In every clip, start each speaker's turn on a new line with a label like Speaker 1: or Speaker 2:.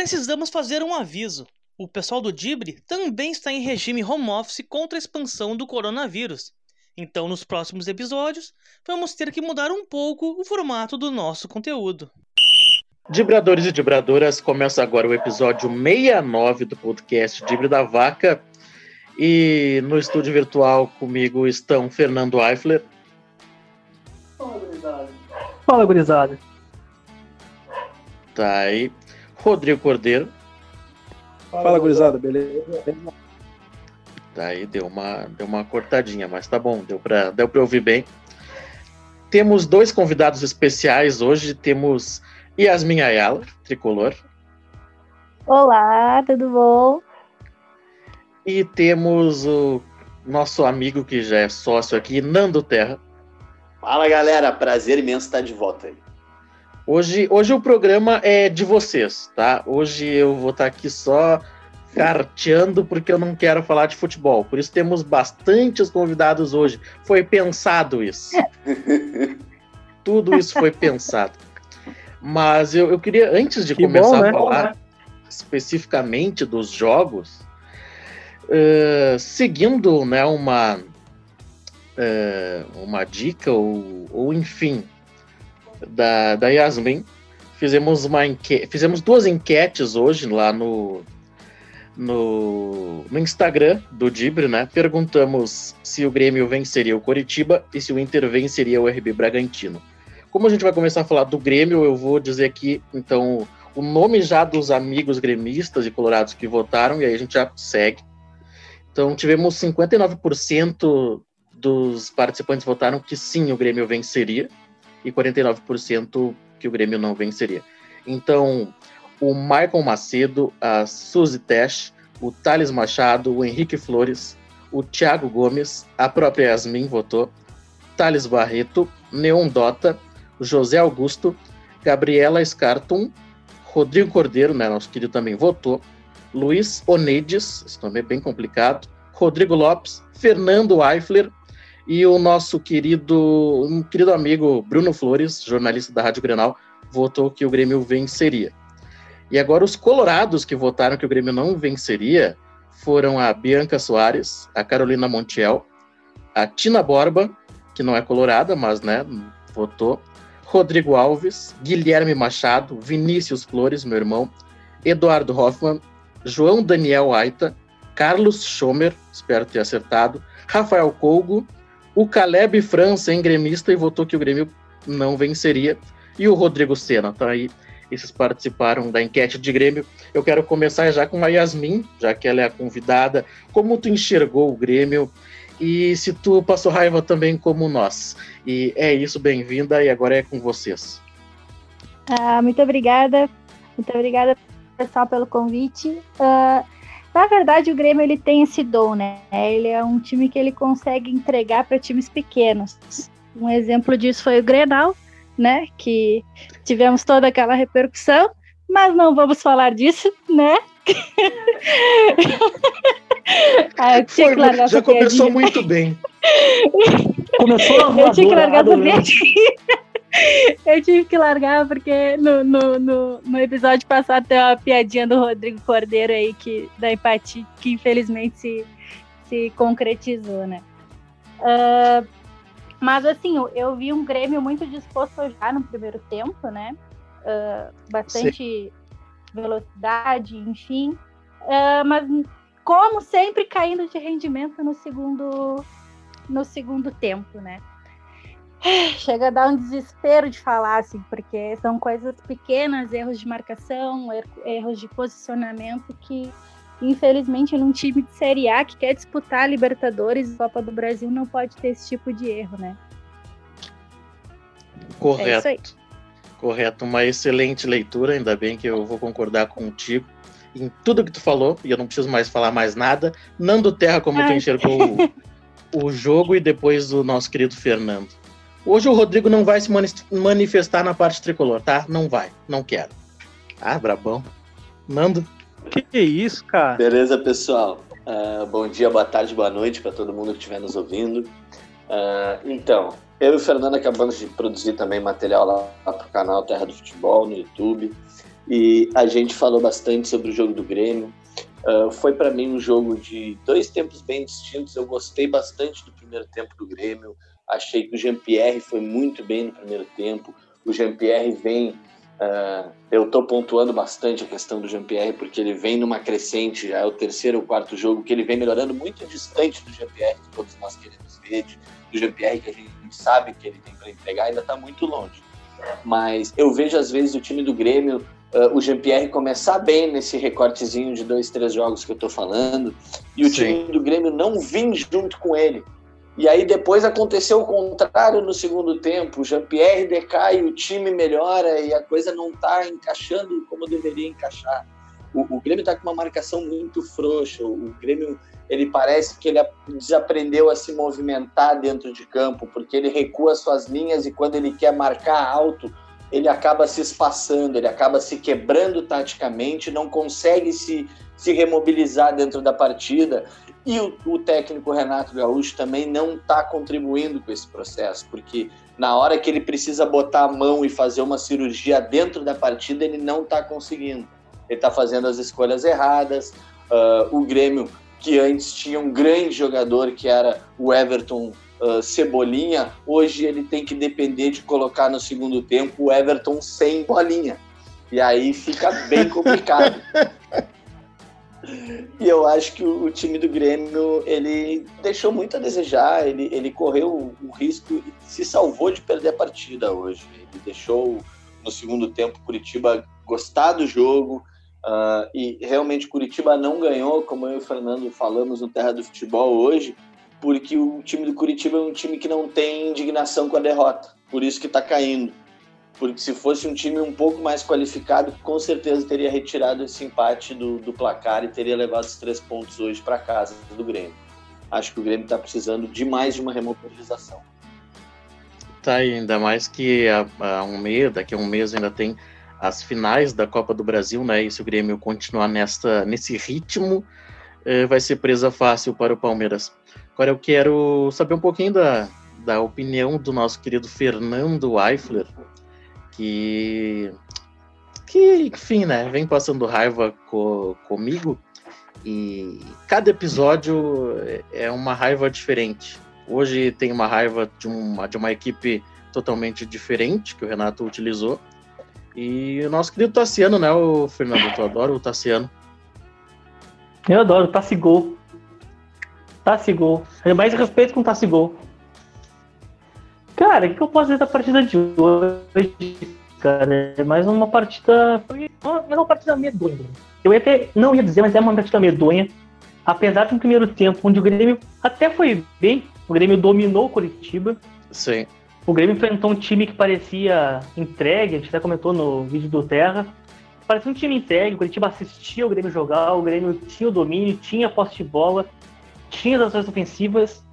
Speaker 1: Precisamos fazer um aviso. O pessoal do Dibre também está em regime home office contra a expansão do coronavírus. Então, nos próximos episódios, vamos ter que mudar um pouco o formato do nosso conteúdo.
Speaker 2: Dibradores e Dibradoras, começa agora o episódio 69 do podcast Dibre da Vaca. E no estúdio virtual comigo estão Fernando Eifler.
Speaker 3: Fala, gurizada.
Speaker 4: Fala, gurizada.
Speaker 2: Tá aí. Rodrigo Cordeiro.
Speaker 5: Fala, gurizada, beleza?
Speaker 2: Tá aí, deu uma, deu uma cortadinha, mas tá bom, deu pra, deu pra ouvir bem. Temos dois convidados especiais hoje. Temos Yasmin Ayala, tricolor.
Speaker 6: Olá, tudo bom?
Speaker 2: E temos o nosso amigo que já é sócio aqui, Nando Terra.
Speaker 3: Fala, galera. Prazer imenso estar de volta aí.
Speaker 2: Hoje, hoje o programa é de vocês, tá? Hoje eu vou estar aqui só carteando porque eu não quero falar de futebol. Por isso temos bastantes convidados hoje. Foi pensado isso. Tudo isso foi pensado. Mas eu, eu queria, antes de
Speaker 4: Que
Speaker 2: começar
Speaker 4: bom, né?
Speaker 2: a falar especificamente dos jogos, eh, seguindo né, uma, eh, uma dica, ou, ou enfim, da, da Yasmin, fizemos, uma enque... fizemos duas enquetes hoje lá no, no, no Instagram do Dibre, né? Perguntamos se o Grêmio venceria o Coritiba e se o Inter venceria o RB Bragantino. Como a gente vai começar a falar do Grêmio, eu vou dizer aqui, então, o nome já dos amigos gremistas e colorados que votaram, e aí a gente já segue. Então, tivemos 59% dos participantes votaram que sim, o Grêmio venceria, e 49% que o Grêmio não venceria. Então, o Michael Macedo, a Suzy Tesh, o Thales Machado, o Henrique Flores, o Thiago Gomes, a própria Yasmin votou, Thales Barreto, Neon Dota, José Augusto, Gabriela Scartum, Rodrigo Cordeiro, né, nosso querido também votou, Luiz Oneides, esse nome é bem complicado, Rodrigo Lopes, Fernando Eifler e o nosso querido, um querido amigo Bruno Flores, jornalista da Rádio Grenal, votou que o Grêmio venceria. E agora os colorados que votaram que o Grêmio não venceria foram a Bianca Soares, a Carolina Montiel, a Tina Borba, que não é colorada, mas né, votou, Rodrigo Alves, Guilherme Machado, Vinícius Flores, meu irmão, Eduardo Hoffman, João Daniel Aita, Carlos Schomer, espero ter acertado, Rafael Colgo, o Caleb França, em gremista, e votou que o Grêmio não venceria, e o Rodrigo Sena, tá aí. Esses participaram da enquete de Grêmio. Eu quero começar já com a Yasmin, já que ela é a convidada. Como tu enxergou o Grêmio e se tu passou raiva também como nós? E é isso, bem-vinda, e agora é com vocês.
Speaker 6: Ah, muito obrigada. Muito obrigada, pessoal, pelo convite. Ah, na verdade, o Grêmio ele tem esse dom, né? Ele é um time que ele consegue entregar para times pequenos. Um exemplo disso foi o Grenal, né? Que tivemos toda aquela repercussão, mas não vamos falar disso, né? ah, eu tinha
Speaker 2: Foi, já começou
Speaker 6: piadinha.
Speaker 2: muito bem.
Speaker 4: Começou a
Speaker 6: Eu tinha que largar essa piadinha. Eu tive que largar porque no, no, no, no episódio passado tem uma piadinha do Rodrigo Cordeiro aí que, da empatia, que infelizmente se, se concretizou, né? Ah, mas assim, eu, vi um Grêmio muito disposto jogar no primeiro tempo, né? Ah, bastante velocidade, enfim. Ah, mas como sempre caindo de rendimento no segundo no segundo tempo, né? Chega a dar um desespero de falar, assim, porque são coisas pequenas, erros de marcação, er- erros de posicionamento que, infelizmente, num time de Série A que quer disputar a Libertadores e Copa do Brasil não pode ter esse tipo de erro, né? É
Speaker 2: Correto.
Speaker 6: aí.
Speaker 2: Correto, uma excelente leitura, ainda bem que eu vou concordar contigo em tudo que tu falou, e eu não preciso mais falar mais nada. Nando Terra, como tu
Speaker 6: Ai.
Speaker 2: enxergou o, o jogo, e depois o nosso querido Fernando. Hoje o Rodrigo não vai se mani- manifestar na parte tricolor, tá? Não vai, não quero. Ah, brabão. Nando,
Speaker 4: Que isso, cara?
Speaker 3: Beleza, pessoal? Ah, bom dia, boa tarde, boa noite para todo mundo que estiver nos ouvindo. Ah, então, eu e o Fernando acabamos de produzir também material lá, lá pro canal Terra do Futebol no YouTube. E a gente falou bastante sobre o jogo do Grêmio. Uh, foi para mim um jogo de dois tempos bem distintos. Eu gostei bastante do primeiro tempo do Grêmio. Achei que o Jean-Pierre foi muito bem no primeiro tempo. O Jean-Pierre vem. Uh, eu estou pontuando bastante a questão do Jean-Pierre porque ele vem numa crescente, já é o terceiro ou quarto jogo que ele vem melhorando muito distante do Jean-Pierre que todos nós queremos ver, do Jean-Pierre que a gente sabe que ele tem para entregar, ainda está muito longe. Mas eu vejo às vezes o time do Grêmio uh, o Jean-Pierre começar bem nesse recortezinho de dois, três jogos que eu tô falando, e o Sim. time do Grêmio não vir junto com ele. E aí depois aconteceu o contrário no segundo tempo. Jean-Pierre decai, o time melhora e a coisa não tá encaixando como deveria encaixar. O, o Grêmio tá com uma marcação muito frouxa. O Grêmio, ele parece que ele desaprendeu a se movimentar dentro de campo, porque ele recua suas linhas e quando ele quer marcar alto, ele acaba se espaçando, ele acaba se quebrando taticamente, não consegue se, se remobilizar dentro da partida. E o, o técnico Renato Gaúcho também não está contribuindo com esse processo, porque na hora que ele precisa botar a mão e fazer uma cirurgia dentro da partida, ele não está conseguindo. Ele está fazendo as escolhas erradas. Uh, o Grêmio, que antes tinha um grande jogador, que era o Everton uh, Cebolinha, hoje ele tem que depender de colocar no segundo tempo o Everton sem bolinha. E aí fica bem complicado. e eu acho que o, time do Grêmio ele deixou muito a desejar, ele, ele correu o, o risco e se salvou de perder a partida hoje. Ele deixou no segundo tempo Curitiba gostar do jogo, Uh, e realmente Curitiba não ganhou, como eu e o Fernando falamos no Terra do Futebol hoje, porque o time do Curitiba é um time que não tem indignação com a derrota, por isso que está caindo. Porque se fosse um time um pouco mais qualificado, com certeza teria retirado esse empate do, do placar e teria levado os três pontos hoje para casa do Grêmio. Acho que o Grêmio está precisando demais de uma remobilização.
Speaker 2: Tá, ainda mais que há, há um mês, daqui a um mês ainda tem as finais da Copa do Brasil, né? E se o Grêmio continuar nesta, nesse ritmo, eh, vai ser presa fácil para o Palmeiras. Agora eu quero saber um pouquinho da, da opinião do nosso querido Fernando Eifler, que, que enfim, né, vem passando raiva co, comigo e cada episódio é uma raiva diferente. Hoje tem uma raiva de uma, de uma equipe totalmente diferente que o Renato utilizou. E o nosso querido Tassiano, né, o Fernando? Tu adora o Tassiano.
Speaker 4: Eu adoro Tassigol. Tassigol. Mais respeito com Tassigol. Cara, o que eu posso dizer da partida de hoje, cara? É mais uma partida. Mais uma partida medonha. Eu ia até. Não ia dizer, mas é uma partida medonha. Apesar de um primeiro tempo onde o Grêmio até foi bem, o Grêmio dominou o Curitiba.
Speaker 2: Sim.
Speaker 4: O Grêmio enfrentou um time que parecia entregue, a gente até comentou no vídeo do Terra. Parecia um time entregue, o Curitiba assistia o Grêmio jogar, o Grêmio tinha o domínio, tinha posse de bola, tinha as ações ofensivas,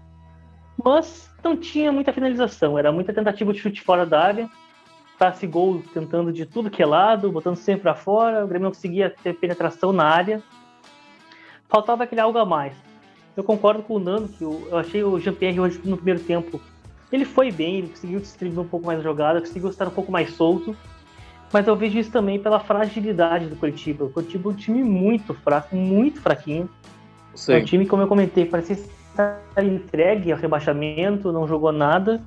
Speaker 4: mas não tinha muita finalização. Era muita tentativa de chute fora da área. Passe gol tentando de tudo que é lado, botando sempre para fora. O Grêmio não conseguia ter penetração na área. Faltava aquele algo a mais. Eu concordo com o Nando que eu, eu achei o Jean-Pierre hoje no primeiro tempo. Ele foi bem, ele conseguiu distribuir um pouco mais a jogada, conseguiu estar um pouco mais solto. Mas eu vejo isso também pela fragilidade do Curitiba. O Curitiba é um time muito fraco, muito fraquinho. Sim. É um time, como eu comentei, parecia estar entregue ao rebaixamento, não jogou nada.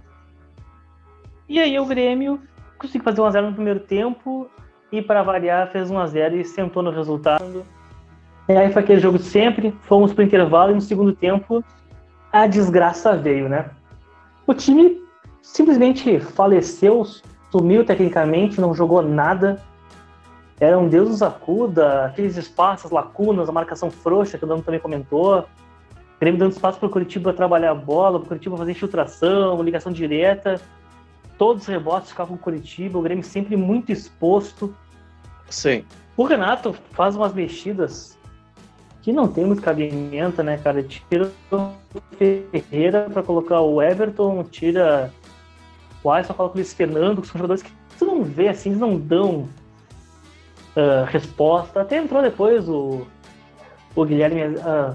Speaker 4: E aí o Grêmio conseguiu fazer 1x0 no primeiro tempo e, para variar, fez 1x0 e sentou no resultado. E aí foi aquele jogo de sempre, fomos para o intervalo e no segundo tempo a desgraça veio, né? O time simplesmente faleceu, sumiu tecnicamente, não jogou nada era um Deus nos acuda, aqueles espaços, lacunas, a marcação frouxa que o Dano também comentou. O Grêmio dando espaço para o Curitiba trabalhar a bola, para o Curitiba fazer infiltração, ligação direta. Todos os rebotes ficavam com o Curitiba, o Grêmio sempre muito exposto.
Speaker 2: Sim.
Speaker 4: O Renato faz umas mexidas que não tem muito cabimento, né, cara? Tira o Ferreira para colocar o Everton, tira o Alisson, coloca o Luiz Fernando, que são jogadores que tu não vê assim, eles não dão uh, resposta. Até entrou depois o, o Guilherme, uh,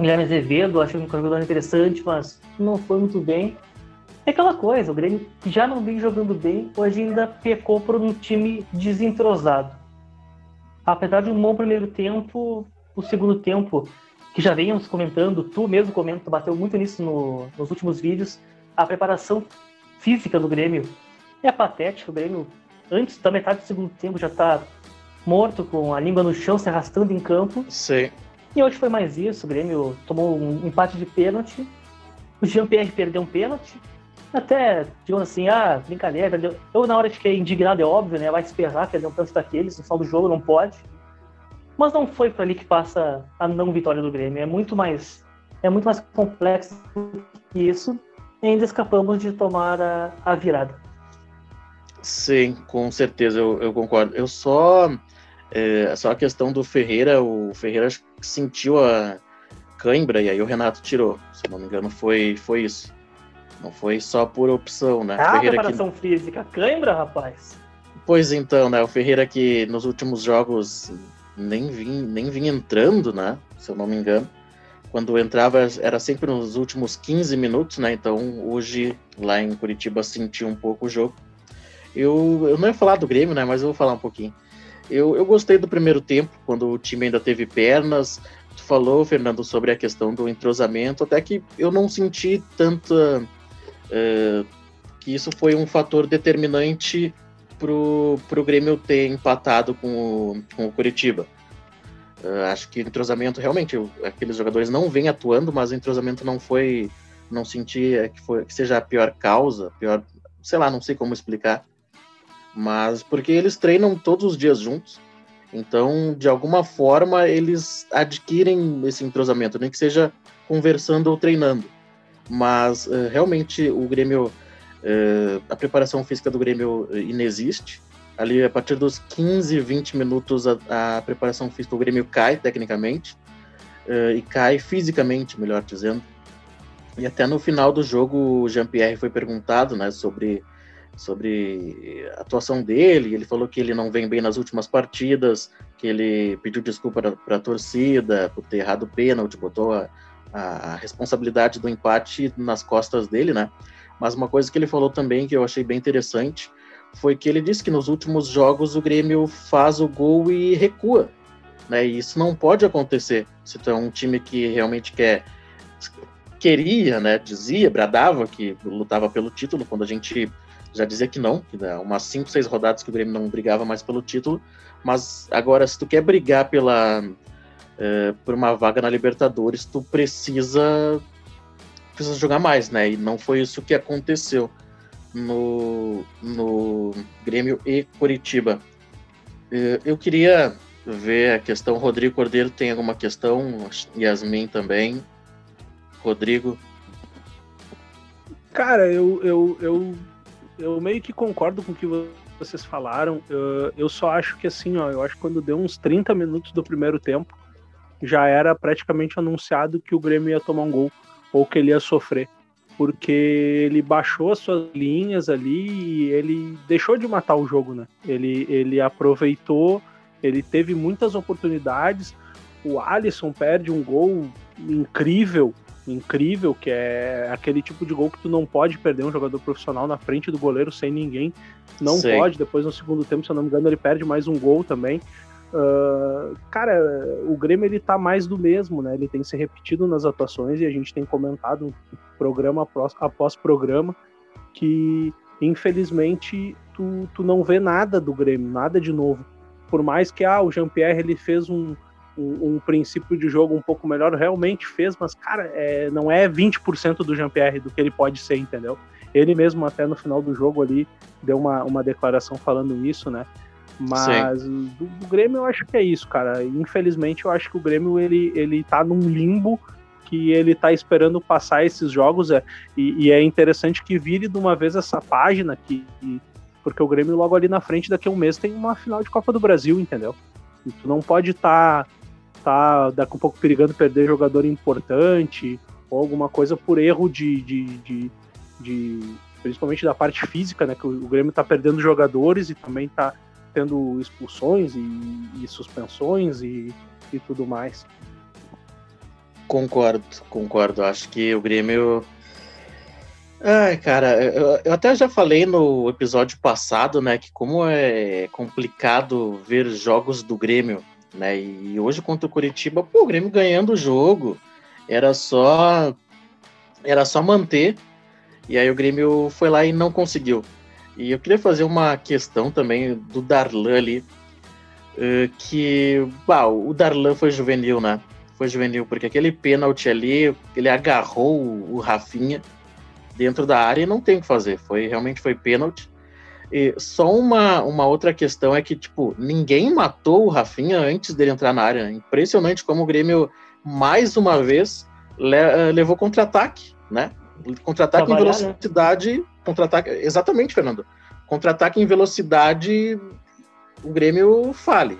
Speaker 4: Guilherme Azevedo, achei um jogador interessante, mas não foi muito bem. É aquela coisa, o Grêmio já não vem jogando bem, hoje ainda pecou por um time desentrosado. apesar de um bom primeiro tempo, o segundo tempo, que já venhamos comentando, tu mesmo comenta, bateu muito nisso no, nos últimos vídeos, a preparação física do Grêmio é patética. O Grêmio, antes da metade do segundo tempo, já está morto, com a língua no chão, se arrastando em campo.
Speaker 2: Sim.
Speaker 4: E hoje foi mais isso. O Grêmio tomou um empate de pênalti. O Jean-Pierre perdeu um pênalti. Até, digamos assim, ah, brincadeira. Eu, na hora, fiquei indignado, é óbvio, né? Vai esperar perder um pênalti daqueles. No final do jogo, não pode. Mas não foi por ali que passa a não vitória do Grêmio. É muito mais, é muito mais complexo que isso. E ainda escapamos de tomar a, a virada.
Speaker 2: Sim, com certeza, eu, eu concordo. Eu só. É, só a questão do Ferreira, o Ferreira sentiu a cãibra e aí o Renato tirou. Se não me engano, foi, foi isso. Não foi só por opção, né?
Speaker 4: Ah, Ferreira preparação que... física, cãibra, rapaz.
Speaker 2: Pois então, né? O Ferreira que nos últimos jogos nem vinha, nem vinha entrando, né? Se eu não me engano. Quando entrava era sempre nos últimos 15 minutos, né? Então hoje lá em Curitiba senti um pouco o jogo. Eu, eu não ia falar do Grêmio, né? Mas eu vou falar um pouquinho. Eu, eu gostei do primeiro tempo, quando o time ainda teve pernas. Tu falou, Fernando, sobre a questão do entrosamento, até que eu não senti tanta. Uh, que isso foi um fator determinante pro, pro Grêmio ter empatado com o, com o Curitiba. Uh, acho que o entrosamento, realmente, aqueles jogadores não vêm atuando, mas o entrosamento não foi. Não senti é, que, foi, que seja a pior causa, pior. Sei lá, não sei como explicar mas porque eles treinam todos os dias juntos. Então, de alguma forma, eles adquirem esse entrosamento, nem que seja conversando ou treinando. Mas uh, realmente o Grêmio, uh, a preparação física do Grêmio inexiste. Ali, a partir dos 15, 20 minutos, a, a preparação física do Grêmio cai tecnicamente e cai fisicamente, melhor dizendo. E até no final do jogo, o Jean-Pierre foi perguntado né, sobre sobre a atuação dele. Ele falou que ele não vem bem nas últimas partidas, que ele pediu desculpa para a torcida por ter errado o pênalti, botou a, a, responsabilidade do empate nas costas dele, né? Mas uma coisa que ele falou também que eu achei bem interessante foi que ele disse que nos últimos jogos o Grêmio faz o gol e recua, né? E isso não pode acontecer se tu é um time que realmente quer queria, né? Dizia, bradava que lutava pelo título quando a gente já dizia que não, que dá né, umas 5, 6 rodadas que o Grêmio não brigava mais pelo título, mas agora se tu quer brigar pela é, por uma vaga na Libertadores, tu precisa precisa jogar mais, né? E não foi isso que aconteceu no, no Grêmio e Curitiba. É, eu queria ver a questão. Rodrigo Cordeiro tem alguma questão? Yasmin também. Rodrigo.
Speaker 5: Cara, eu, eu, eu eu meio que concordo com o que vocês falaram. Eu, eu só acho que assim, ó, eu acho que quando deu uns 30 minutos do primeiro tempo, já era praticamente anunciado que o Grêmio ia tomar um gol ou que ele ia sofrer. Porque ele baixou as suas linhas ali e ele deixou de matar o jogo, né? Ele, ele aproveitou, ele teve muitas oportunidades. O Alisson perde um gol incrível incrível, que é aquele tipo de gol que tu não pode perder um jogador profissional na frente do goleiro sem ninguém. Não Sei. pode, depois no segundo tempo, se eu não me engano, ele perde mais um gol também. Uh, cara, o Grêmio ele tá mais do mesmo, né? Ele tem se repetido nas atuações e a gente tem comentado programa após, após programa que infelizmente tu, tu não vê nada do Grêmio, nada de novo. Por mais que ah, o Jean-Pierre ele fez um, um, um, princípio de jogo um pouco melhor, realmente fez, mas, cara, é, não é 20% do Jean-Pierre do que ele pode ser, entendeu? Ele mesmo, até no final do jogo ali, deu uma, uma declaração falando isso, né? Mas do, do, Grêmio eu acho que é isso, cara. Infelizmente eu acho que o Grêmio ele, ele tá num limbo que ele tá esperando passar esses jogos é, e, e é interessante que vire de uma vez essa página que, porque o Grêmio logo ali na frente daqui a um mês tem uma final de Copa do Brasil, entendeu? E tu não pode estar tá tá daqui a pouco perigando perder jogador importante ou alguma coisa por erro de, de, de, de principalmente da parte física, né? Que o, Grêmio tá perdendo jogadores e também tá tendo expulsões e, e suspensões e, e tudo mais.
Speaker 2: Concordo, concordo. Acho que o Grêmio Ai, cara, eu, eu, até já falei no episódio passado, né, que como é complicado ver jogos do Grêmio, né, e hoje contra o Curitiba, pô, o Grêmio ganhando o jogo, era só era só manter, e aí o Grêmio foi lá e não conseguiu. E eu queria fazer uma questão também do Darlan ali, uh, que, o Darlan foi juvenil, né, foi juvenil, porque aquele pênalti ali, ele agarrou o, o Rafinha, dentro da área e não tem o que fazer. Foi realmente foi pênalti. E só uma, uma outra questão é que, tipo, ninguém matou o Rafinha antes dele entrar na área. Impressionante como o Grêmio, mais uma vez, le eh, levou contra-ataque, né? Contra-ataque em né? velocidade. Né? Contra-ataque. Exatamente, Fernando. Contra-ataque em velocidade, o Grêmio fale.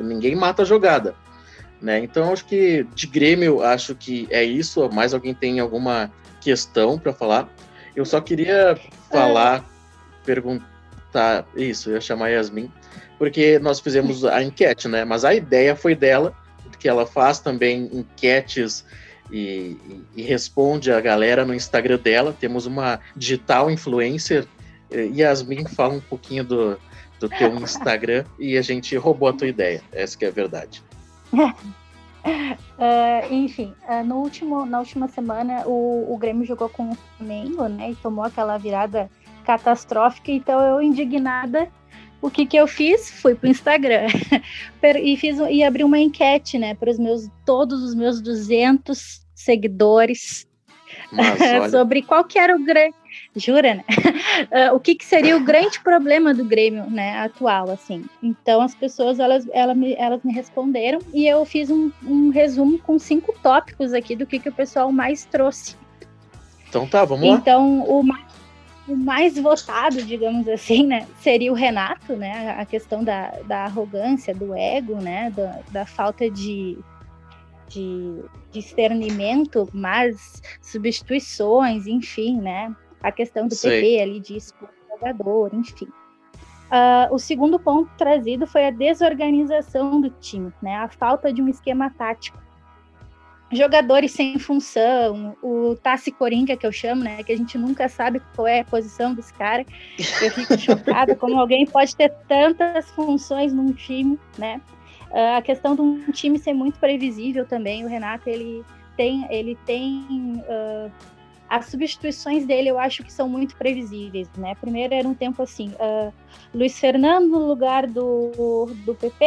Speaker 2: Ninguém mata a jogada. Né? Então, acho que de Grêmio, acho que é isso. Mais alguém tem alguma questão para falar. Eu só queria falar, é. perguntar isso, eu ia chamar Yasmin, porque nós fizemos a enquete, né? Mas a ideia foi dela, que ela faz também enquetes e, e, e responde a galera no Instagram dela. Temos uma digital influencer. Yasmin, fala um pouquinho do, do teu Instagram e a gente roubou a tua ideia. Essa que é a verdade.
Speaker 6: Uh, enfim, uh, no último, na última semana o, o Grêmio jogou com o Flamengo, né? E tomou aquela virada catastrófica. Então eu, indignada, o que que eu fiz? Fui pro Instagram e fiz e abri uma enquete, né? Para os meus todos os meus 200 seguidores sobre qual que era o grande Jura, né? Uh, o que, que, seria o grande problema do Grêmio, né, atual, assim. Então, as pessoas, elas, elas, me, elas me responderam e eu fiz um, um resumo com cinco tópicos aqui do que, que o pessoal mais trouxe.
Speaker 2: Então tá, vamos lá.
Speaker 6: Então, o mais, o mais votado, digamos assim, né, seria o Renato, né, a questão da, da arrogância, do ego, né, da, da falta de, de discernimento, mas substituições, enfim, né, a questão do Sei. PP ali de expor o jogador, enfim. Uh, o segundo ponto trazido foi a desorganização do time, né? A falta de um esquema tático. Jogadores sem função, o Tassi Coringa, que eu chamo, né? Que a gente nunca sabe qual é a posição desse cara. Eu fico chocada como alguém pode ter tantas funções num time, né? Uh, a questão de um time ser muito previsível também. O Renato, ele tem, ele tem uh, as substituições dele eu acho que são muito previsíveis, né? Primeiro era um tempo assim, uh, Luiz Fernando no lugar do, do PP,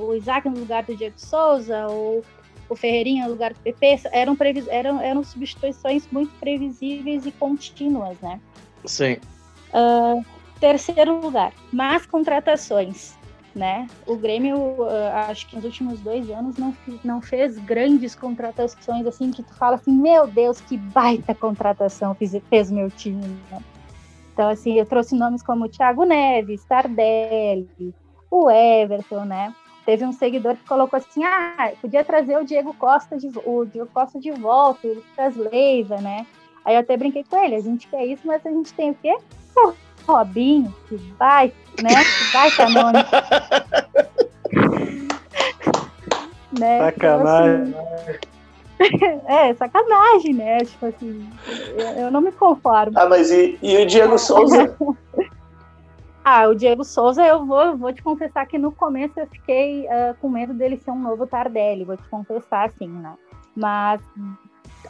Speaker 6: o Isaac no lugar do Diego Souza, o, o Ferreirinha no lugar do PP, eram, eram, eram substituições muito previsíveis e contínuas, né?
Speaker 2: Sim.
Speaker 6: Uh, terceiro lugar, más contratações né? O Grêmio, uh, acho que nos últimos dois anos, não, não fez grandes contratações assim que tu fala assim, meu Deus, que baita contratação fez, fez meu time. Né? Então, assim, eu trouxe nomes como Thiago Neves, Tardelli, o Everton, né? Teve um seguidor que colocou assim, ah, podia trazer o Diego Costa de, o Diego Costa de volta, o Lucas Leiva, né? Aí eu até brinquei com ele, a gente quer isso, mas a gente tem o quê? Robinho, que vai, né? Que baita nome.
Speaker 5: né? Sacanagem. Então,
Speaker 6: assim, é, sacanagem, né? Tipo assim, eu, eu, não me conformo.
Speaker 3: Ah, mas e, e o Diego Souza?
Speaker 6: Ah, o Diego Souza, eu vou, vou te confessar que no começo eu fiquei uh, com medo dele ser um novo Tardelli, vou te confessar, assim, né? Mas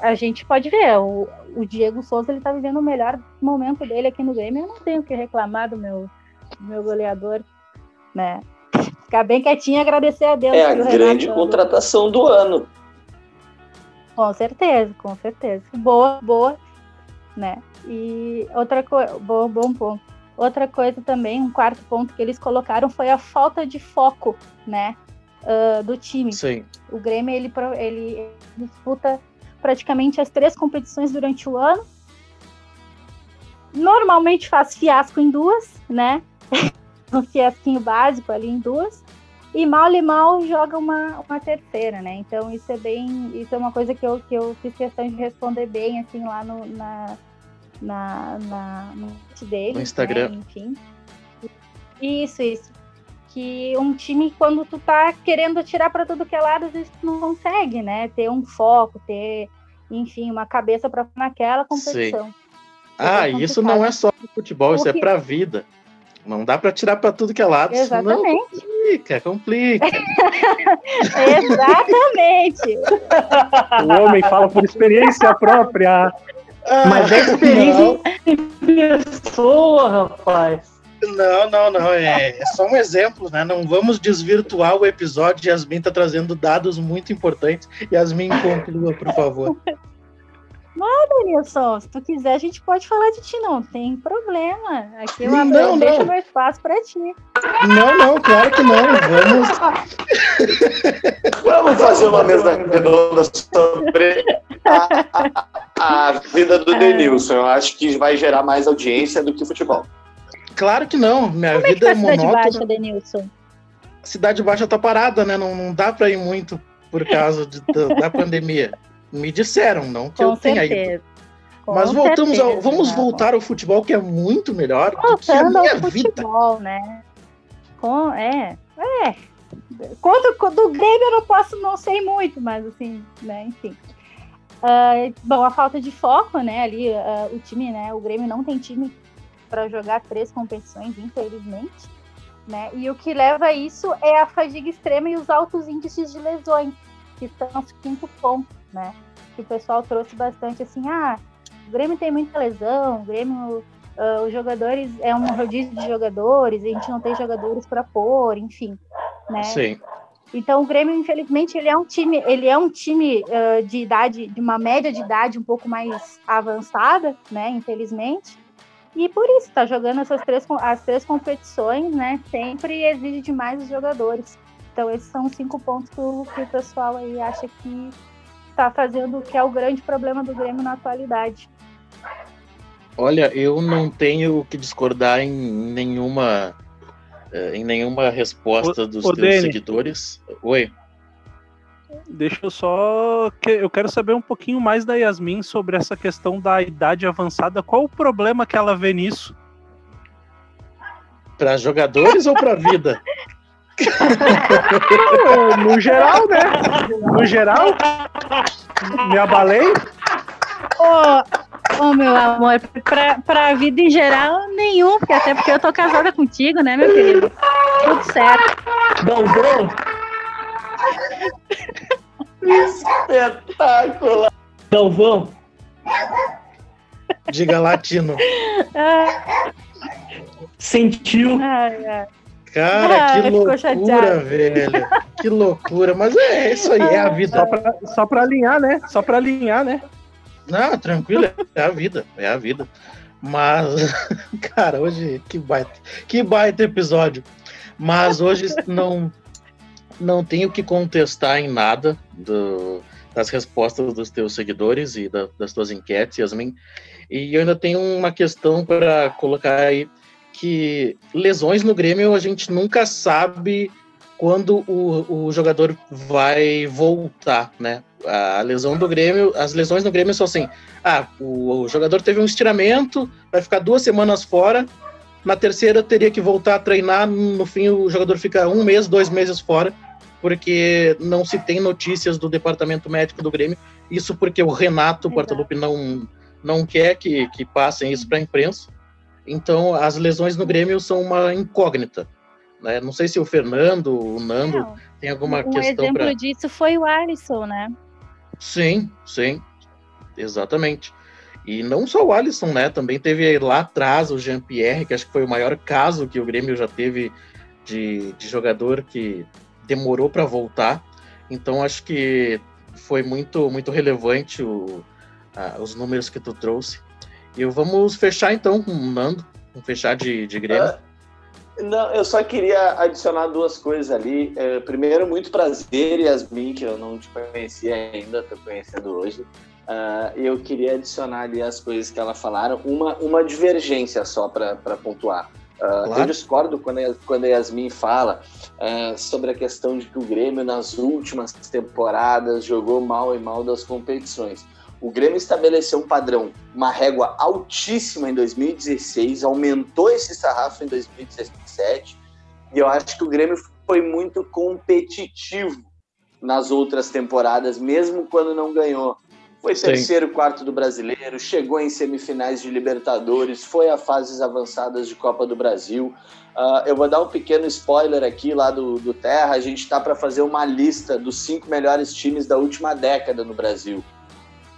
Speaker 6: a gente pode ver, o, o Diego Souza ele tá vivendo o melhor momento dele aqui no Grêmio. Eu não tenho que reclamar do meu, do meu goleador, né? Ficar bem quietinho e agradecer a Deus.
Speaker 3: É a grande Renato, contratação do ano.
Speaker 6: Com certeza, com certeza. Boa, boa, né? E outra coisa, bom, bom ponto. Outra coisa também, um quarto ponto que eles colocaram foi a falta de foco, né? Uh, do time.
Speaker 2: Sim.
Speaker 6: O Grêmio ele, ele disputa praticamente as três competições durante o ano. Normalmente faz fiasco em duas, né? um fiasquinho básico ali em duas. E mal e mal joga uma, uma terceira, né? Então isso é bem. Isso é uma coisa que eu, que eu fiz questão de responder bem, assim, lá no, na, na, na, no dele.
Speaker 2: No Instagram.
Speaker 6: Né? Enfim. Isso, isso que um time, quando tu tá querendo atirar para tudo que é lado, às vezes tu não consegue, né? Ter um foco, ter, enfim, uma cabeça para naquela competição. Sim.
Speaker 2: Ah, isso não é só pro futebol, isso é pra vida. Não dá para tirar para tudo que é lado.
Speaker 6: Exatamente.
Speaker 2: complica, complica.
Speaker 6: Exatamente.
Speaker 5: o homem fala por experiência própria.
Speaker 4: Ah, Mas é experiência em pessoa, rapaz.
Speaker 2: Não, não, não. É, é, só um exemplo, né? Não vamos desvirtuar o episódio. Yasmin está trazendo dados muito importantes. Yasmin, conclua, por favor.
Speaker 6: Nada, Nilson. Se tu quiser, a gente pode falar de ti, não tem problema. Aqui eu não, não. deixo meu espaço para ti.
Speaker 2: Não, não, claro que não. Vamos.
Speaker 3: Vamos fazer uma mesa redonda sobre a, a, a vida do Denilson. Eu acho que vai gerar mais audiência do que futebol.
Speaker 2: Claro que não. Minha
Speaker 6: Como
Speaker 2: vida
Speaker 6: é,
Speaker 2: que tá é monótona.
Speaker 6: Cidade Baixa, Denilson?
Speaker 2: Cidade Baixa tá parada, né? Não, não dá para ir muito por causa de, da, da pandemia. Me disseram, não que Com eu tenha ido. Com Mas voltamos certeza, ao, vamos voltar ao futebol que é muito melhor
Speaker 6: Voltando
Speaker 2: do que a minha
Speaker 6: ao futebol,
Speaker 2: vida.
Speaker 6: né? Com, é, é. Quanto do Grêmio eu não posso, não sei muito, mas assim, né, enfim. Uh, bom, a falta de foco, né, ali, uh, o time, né, o Grêmio não tem time para jogar três competições, infelizmente, né, e o que leva a isso é a fadiga extrema e os altos índices de lesões, que estão aos quinto ponto né? Que o pessoal trouxe bastante assim, ah, o Grêmio tem muita lesão, o Grêmio, uh, os jogadores, é um rodízio de jogadores, a gente não tem jogadores para pôr, enfim, né?
Speaker 2: Sim.
Speaker 6: Então o Grêmio, infelizmente, ele é um time, ele é um time uh, de idade, de uma média de idade um pouco mais avançada, né? Infelizmente. E por isso está jogando essas três, as três competições, né? Sempre exige demais os jogadores. Então esses são cinco pontos que o, que o pessoal aí acha que está fazendo o que é o grande problema do Grêmio na atualidade.
Speaker 2: Olha, eu não tenho que discordar em nenhuma eh, em nenhuma resposta dos o teus Dani, seguidores. Oi.
Speaker 5: Deixa eu só. Eu quero saber um pouquinho mais da Yasmin sobre essa questão da idade avançada. Qual o problema que ela vê nisso?
Speaker 2: Para jogadores ou para vida?
Speaker 5: no geral, né? No geral, me abalei.
Speaker 6: Ô, oh, oh, meu amor, pra, pra vida em geral, nenhum, porque até porque eu tô casada contigo, né, meu querido? Tudo certo.
Speaker 4: Galvão!
Speaker 3: Espetáculo!
Speaker 4: Galvão!
Speaker 2: Diga latino.
Speaker 6: Ah.
Speaker 4: Sentiu.
Speaker 6: Ai, ai.
Speaker 2: Cara, ah, que loucura, velho. Que loucura. Mas é isso aí, é a vida.
Speaker 5: Só pra, só pra alinhar, né? Só pra alinhar, né?
Speaker 2: Não, tranquilo, é a vida. É a vida. Mas, cara, hoje, que baita, que baita episódio. Mas hoje não, não tenho que contestar em nada do, das respostas dos teus seguidores e da, das tuas enquetes, Yasmin. E eu ainda tenho uma questão para colocar aí que lesões no Grêmio a gente nunca sabe quando o, o jogador vai voltar, né? A lesão do Grêmio, as lesões no Grêmio são assim: ah, o, o jogador teve um estiramento, vai ficar duas semanas fora, na terceira teria que voltar a treinar, no fim o jogador fica um mês, dois meses fora, porque não se tem notícias do departamento médico do Grêmio. Isso porque o Renato Portaluppi não, não quer que, que passem isso para a imprensa. Então, as lesões no Grêmio são uma incógnita. Né? Não sei se o Fernando, o Nando, Não. tem alguma
Speaker 6: um
Speaker 2: questão.
Speaker 6: Um exemplo disso foi o Alisson, né?
Speaker 2: Sim, sim, exatamente. E não só o Alisson, né? Também teve lá atrás o Jean-Pierre, que acho que foi o maior caso que o Grêmio já teve de, de jogador que demorou para voltar. Então acho que foi muito, muito relevante o, a, os números que tu trouxe. E vamos fechar então com o Nando, vamos fechar de, de Grêmio.
Speaker 3: Uh, não, eu só queria adicionar duas coisas ali. É, primeiro, muito prazer, Yasmin, que eu não te conhecia ainda, estou conhecendo hoje. Uh, eu queria adicionar ali as coisas que ela falaram, uma, uma divergência só para pontuar. Uh, claro. Eu discordo quando a, quando a Yasmin fala uh, sobre a questão de que o Grêmio, nas últimas temporadas, jogou mal e mal das competições. O Grêmio estabeleceu um padrão, uma régua altíssima em 2016, aumentou esse sarrafo em 2017, e eu acho que o Grêmio foi muito competitivo nas outras temporadas, mesmo quando não ganhou. Foi terceiro, Sim. quarto do brasileiro, chegou em semifinais de Libertadores, foi a fases avançadas de Copa do Brasil. Uh, eu vou dar um pequeno spoiler aqui lá do, do Terra. A gente está para fazer uma lista dos cinco melhores times da última década no Brasil.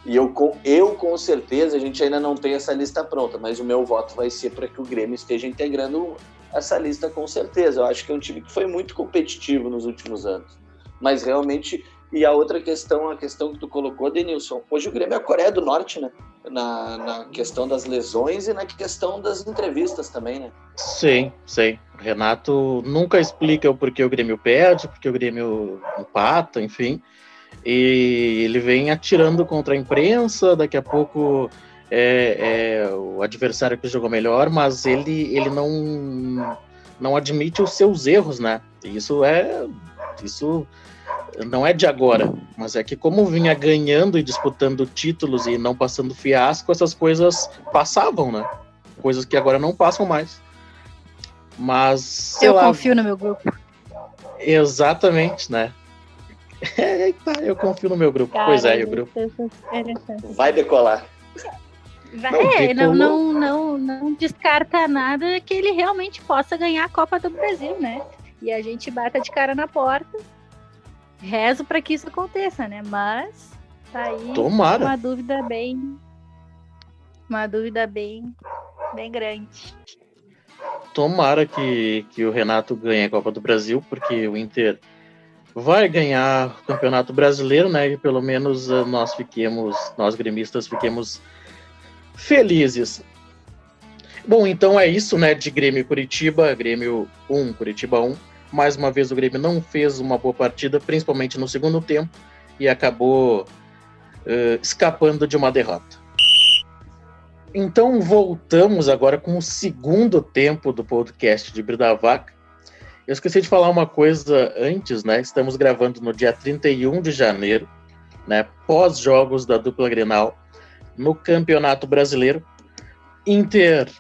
Speaker 3: E eu, eu, com certeza, a gente ainda não tem essa lista pronta, mas o meu voto vai ser para que o Grêmio esteja integrando essa lista com certeza. Eu acho que é um time que foi muito competitivo nos últimos anos. Mas realmente e a outra questão, a questão que tu colocou, Denilson, hoje o Grêmio é a Coreia do Norte, né? Na, na questão das lesões e na questão das entrevistas também, né?
Speaker 2: Sim, sim. Renato nunca explica o porquê o Grêmio perde, porque o Grêmio empata, enfim. E ele vem atirando contra a imprensa, daqui a pouco é, é o adversário que jogou melhor, mas ele, ele não, não admite os seus erros, né? Isso é. Isso não é de agora, mas é que como vinha ganhando e disputando títulos e não passando fiasco, essas coisas passavam, né? Coisas que agora não passam mais. Mas.
Speaker 6: Eu lá, confio no meu grupo.
Speaker 2: Exatamente, né? Eita, eu confio no meu grupo. Cara, pois é, o grupo.
Speaker 3: Vai decolar.
Speaker 6: Vai, não, não, não, não descarta nada que ele realmente possa ganhar a Copa do Brasil, né? E a gente bata de cara na porta rezo para que isso aconteça, né? Mas tá aí
Speaker 2: Tomara.
Speaker 6: uma dúvida bem uma dúvida bem bem grande.
Speaker 2: Tomara que, que o Renato ganhe a Copa do Brasil, porque o Inter vai ganhar o Campeonato Brasileiro, né? E pelo menos eh, nós fiquemos, nós gremistas fiquemos felizes. Bom, então é isso, né? De Grêmio Curitiba, Grêmio 1, Curitiba 1. Mais uma vez o Grêmio não fez uma boa partida, principalmente no segundo tempo, e acabou uh, escapando de uma derrota. Então voltamos agora com o segundo tempo do podcast de Brida Vaca. Eu esqueci de falar uma coisa antes, né? Estamos gravando no dia 31 de janeiro, né? Pós-jogos da dupla Grenal no Campeonato Brasileiro. Inter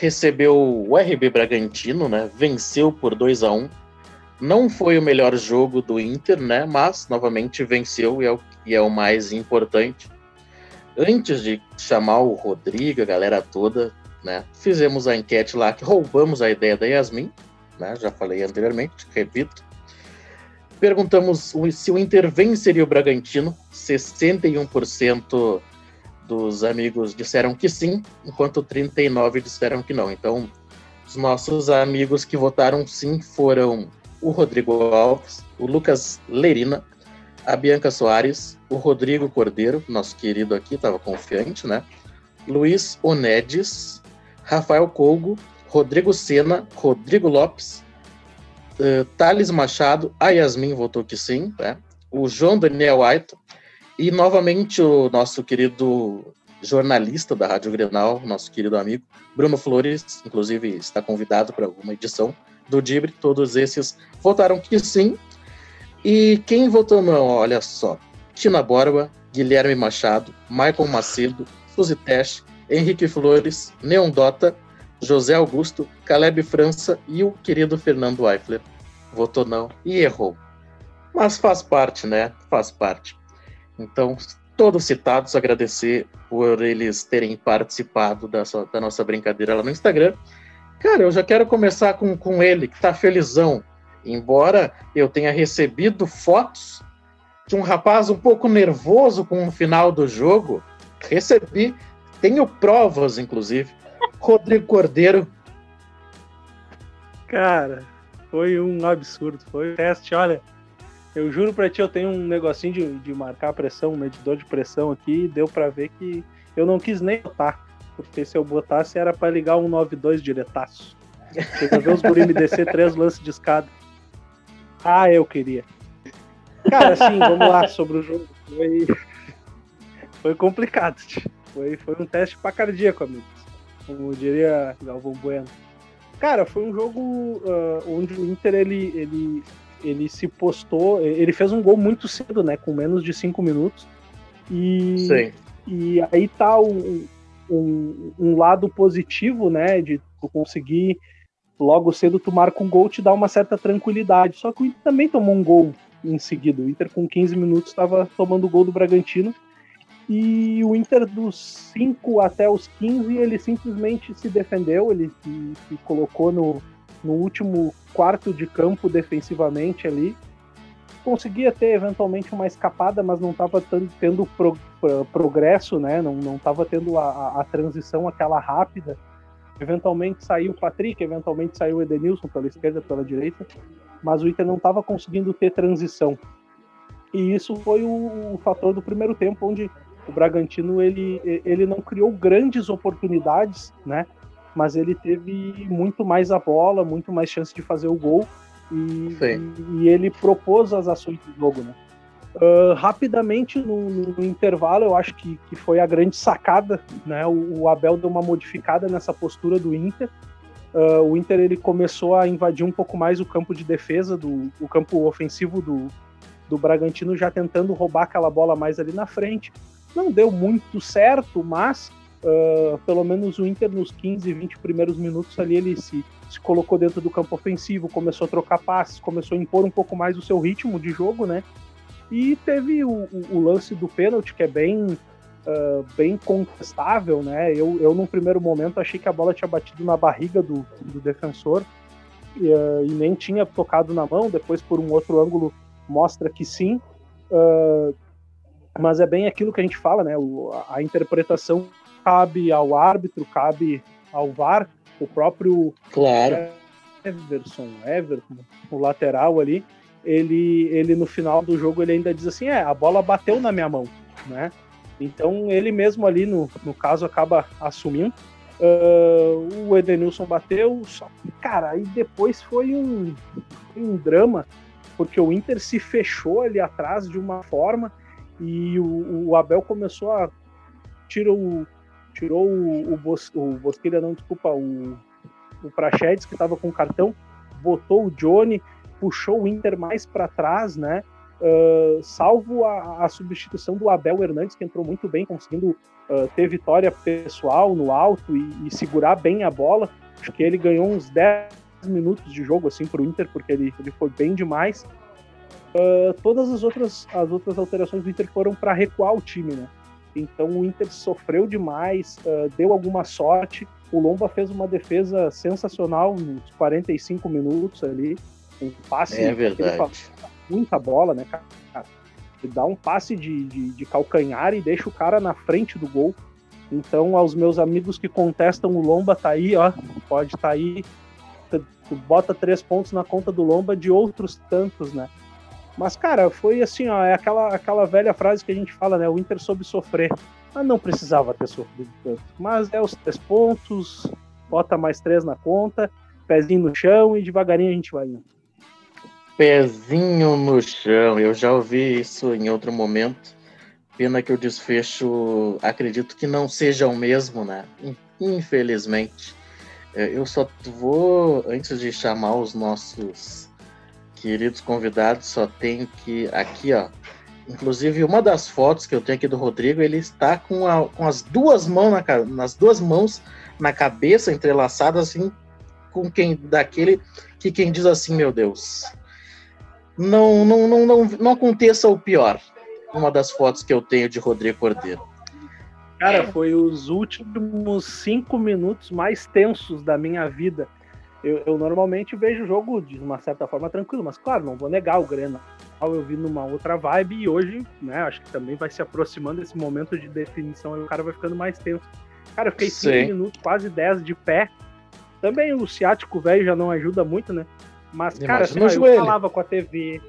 Speaker 2: recebeu o RB Bragantino, né? Venceu por 2 a 1 Não foi o melhor jogo do Inter, né? Mas novamente venceu e é o, e é o mais importante. Antes de chamar o Rodrigo, a galera toda, né? Fizemos a enquete lá que roubamos a ideia da Yasmin, né? Já falei anteriormente, repito. Perguntamos se o Inter venceria o Bragantino, 61% dos amigos disseram que sim, enquanto 39 disseram que não. Então, os nossos amigos que votaram sim foram o Rodrigo Alves, o Lucas Lerina, a Bianca Soares, o Rodrigo Cordeiro, nosso querido aqui, estava confiante, né? Luiz Onedes, Rafael Colgo, Rodrigo Sena, Rodrigo Lopes, uh, Thales Machado, a Yasmin votou que sim, né? o João Daniel White, e novamente o nosso querido jornalista da Rádio Grenal, nosso querido amigo Bruno Flores, inclusive está convidado para alguma edição do Dibre. Todos esses votaram que sim. E quem votou não, olha só: Tina Borba, Guilherme Machado, Michael Macedo, Suzy Tesh, Henrique Flores, Neon Dota, José Augusto, Caleb França e o querido Fernando Eifler. Votou não e errou. Mas faz parte, né? Faz parte. Então, todos citados, agradecer por eles terem participado da, sua, da nossa brincadeira lá no Instagram. Cara, eu já quero começar com, com ele, que tá felizão. Embora eu tenha recebido fotos de um rapaz um pouco nervoso com o final do jogo, recebi, tenho provas, inclusive. Rodrigo Cordeiro.
Speaker 5: Cara, foi um absurdo. Foi um teste, olha. Eu juro pra ti, eu tenho um negocinho de, de marcar pressão, um medidor de pressão aqui, e deu pra ver que eu não quis nem botar. Porque se eu botasse era pra ligar um 92 diretaço. A ver os guri me descer três lances de escada. Ah, eu queria. Cara, assim, vamos lá sobre o jogo. Foi, foi complicado. Foi, foi um teste pra cardíaco, amigos. Como diria Galvão Bueno. Cara, foi um jogo uh, onde o Inter ele, ele ele se postou, ele fez um gol muito cedo, né, com menos de cinco minutos. E, Sim. e aí tá um, um, um, lado positivo, né, de tu conseguir logo cedo tu marca um gol, te dá uma certa tranquilidade. Só que o Inter também tomou um gol em seguida. O Inter com 15 minutos estava tomando o gol do Bragantino. E o Inter dos 5 até os 15, ele simplesmente se defendeu, ele se, se colocou no, no último quarto de campo defensivamente ali. Conseguia ter eventualmente uma escapada, mas não estava tendo pro, pro, progresso, né? Não estava tendo a, a, a, transição aquela rápida. Eventualmente saiu o Patrick, eventualmente saiu o Edenilson pela esquerda, pela direita, mas o Inter não estava conseguindo ter transição. E isso foi o, o fator do primeiro tempo, onde o Bragantino ele, ele não criou grandes oportunidades, né? Mas ele teve muito mais a bola, muito mais chance de fazer o gol e, e, ele propôs as ações do jogo, né? Uh, rapidamente no, no, intervalo, eu acho que, que foi a grande sacada, né? O, o Abel deu uma modificada nessa postura do Inter. Uh, o Inter ele começou a invadir um pouco mais o campo de defesa, do, o campo ofensivo do, do Bragantino, já tentando roubar aquela bola mais ali na frente. Não deu muito certo, mas uh, pelo menos o Inter nos 15, 20 primeiros minutos ali ele se, se colocou dentro do campo ofensivo, começou a trocar passes, começou a impor um pouco mais o seu ritmo de jogo, né? E teve o, o, o lance do pênalti, que é bem, uh, bem contestável, né? Eu, eu, num primeiro momento, achei que a bola tinha batido na barriga do, do defensor e, uh, e, nem tinha tocado na mão. Depois, por um outro ângulo, mostra que sim. Uh, mas é bem aquilo que a gente fala, né? O, a interpretação cabe ao árbitro, cabe ao VAR, o próprio
Speaker 2: claro.
Speaker 5: Everson, Everton, o lateral ali, ele, ele no final do jogo ele ainda diz assim, é, a bola bateu na minha mão, né? Então ele mesmo ali no, no caso acaba assumindo. Uh, o Edenilson bateu, só cara, aí depois foi um, um drama, porque o Inter se fechou ali atrás de uma forma e o, o Abel começou a tirou tirou o, o, Bos, o Bosquilha, não, desculpa, o, o Prachedes, que estava com cartão, botou o Johnny, puxou o Inter mais para trás, né? Uh, salvo a, a, substituição do Abel Hernandes, que entrou muito bem, conseguindo uh, ter vitória pessoal no alto e, e, segurar bem a bola. Acho que ele ganhou uns 10 minutos de jogo assim para o Inter, porque ele, ele foi bem demais. Uh, todas as outras, as outras alterações do Inter foram para recuar o time, né? Então o Inter sofreu demais, uh, deu alguma sorte. O Lomba fez uma defesa sensacional nos 45 minutos ali. Um passe.
Speaker 2: É verdade.
Speaker 5: Muita bola, né, cara? Ele dá um passe de, de, de calcanhar e deixa o cara na frente do gol. Então, aos meus amigos que contestam o Lomba, tá aí, ó. Pode estar tá aí. Tu bota três pontos na conta do Lomba de outros tantos, né? Mas, cara, foi assim, ó, é aquela, aquela velha frase que a gente fala, né? O Inter soube sofrer. Mas não precisava ter sofrido tanto. Mas é os três pontos, bota mais três na conta, pezinho no chão e devagarinho a gente vai indo.
Speaker 2: Pezinho no chão, eu já ouvi isso em outro momento. Pena que o desfecho, acredito que não seja o mesmo, né? Infelizmente. É, eu só vou, antes de chamar os nossos queridos convidados, só tem que aqui, ó. Inclusive, uma das fotos que eu tenho aqui do Rodrigo, ele está com, a, com as duas mãos na, nas duas mãos na cabeça entrelaçadas, assim, com quem daquele que quem diz assim, meu Deus, não, não, não, não, não aconteça o pior. Uma das fotos que eu tenho de Rodrigo Cordeiro.
Speaker 5: Cara, foi os últimos cinco minutos mais tensos da minha vida eu, eu, normalmente vejo o jogo de uma certa forma tranquilo, mas claro, não vou negar o Grêmio. Eu vi numa outra vibe e hoje, né, acho que também vai se aproximando esse momento de definição e o cara vai ficando mais tenso. Cara, eu fiquei 5 minutos, quase 10 de pé. Também o ciático velho já não ajuda muito, né? Mas, cara, assim, eu falava com a TV,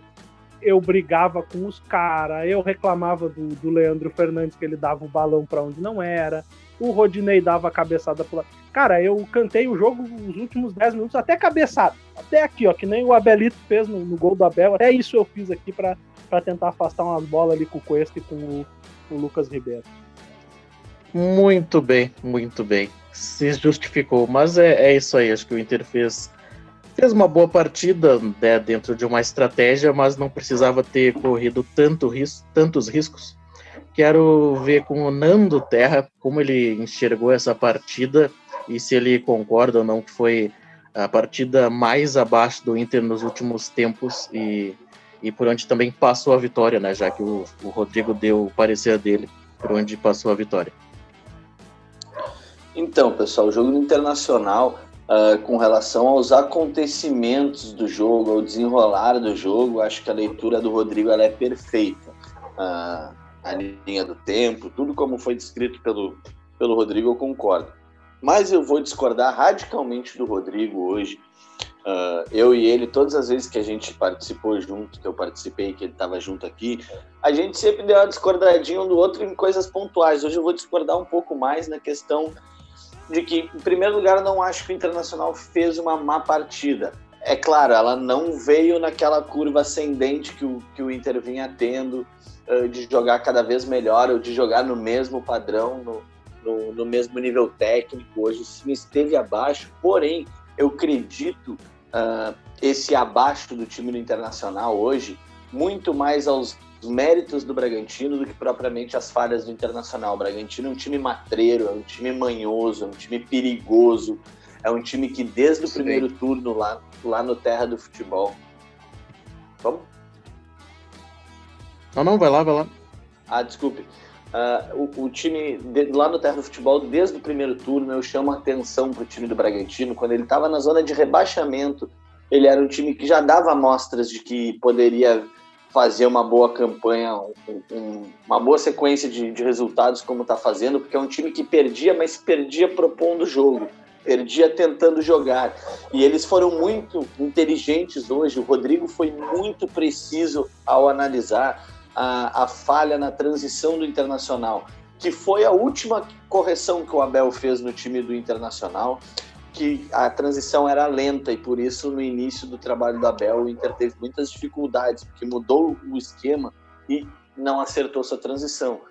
Speaker 5: eu brigava com os caras, eu reclamava do, do Leandro Fernandes que ele dava o balão para onde não era, o Rodinei dava a cabeçada lado. Cara, eu cantei o jogo os últimos 10 minutos até cabeçada. Até aqui, ó, que nem o Abelito fez no, no gol do Abel. Até isso eu fiz aqui para tentar afastar umas bolas ali com o Cuesta e com o, o Lucas Ribeiro.
Speaker 2: Muito bem, muito bem. Se justificou, mas é, é isso aí. Acho que o Inter fez, fez uma boa partida né, dentro de uma estratégia, mas não precisava ter corrido tanto ris tantos riscos. Quero ver com o Nando Terra como ele enxergou essa partida e se ele concorda ou não que foi a partida mais abaixo do Inter nos últimos tempos e, e por onde também passou a vitória, né? Já que o, o Rodrigo deu o parecer dele. por onde passou a vitória.
Speaker 3: Então, pessoal, o jogo internacional, uh, com relação aos acontecimentos do jogo, ao desenrolar do jogo, acho que a leitura do Rodrigo é perfeita. Uh, a linha do tempo, tudo como foi descrito pelo, pelo Rodrigo, eu concordo. Mas eu vou discordar radicalmente do Rodrigo hoje. Uh, eu e ele, todas as vezes que a gente participou junto, que eu participei, que ele estava junto aqui, a gente sempre deu uma discordadinha um do outro em coisas pontuais. Hoje eu vou discordar um pouco mais na questão de que, em primeiro lugar, eu não acho que o Internacional fez uma má partida. É claro, ela não veio naquela curva ascendente que o, que o Inter vinha tendo, de jogar cada vez melhor, ou de jogar no mesmo padrão, no, no, no mesmo nível técnico. Hoje o time esteve abaixo, porém, eu acredito uh, esse abaixo do time do Internacional hoje muito mais aos méritos do Bragantino do que propriamente as falhas do Internacional. O Bragantino é um time matreiro, é um time manhoso, é um time perigoso, é um time que desde o primeiro turno lá, lá no Terra do Futebol. Vamos?
Speaker 2: Não, não, vai lá, vai lá.
Speaker 3: Ah, desculpe. Uh, o, o, time de, lá no Terra do Futebol, desde o primeiro turno, eu chamo a atenção para o time do Bragantino. Quando ele estava na zona de rebaixamento, ele era um time que já dava amostras de que poderia fazer uma boa campanha, um, um, uma boa sequência de, de resultados, como está fazendo, porque é um time que perdia, mas perdia propondo jogo, perdia tentando jogar. E eles foram muito inteligentes hoje. O Rodrigo foi muito preciso ao analisar a, a falha na transição do Internacional, que foi a última correção que o Abel fez no time do Internacional, que a transição era lenta e por isso no início do trabalho do Abel o Inter teve muitas dificuldades, porque mudou o esquema e não acertou sua transição.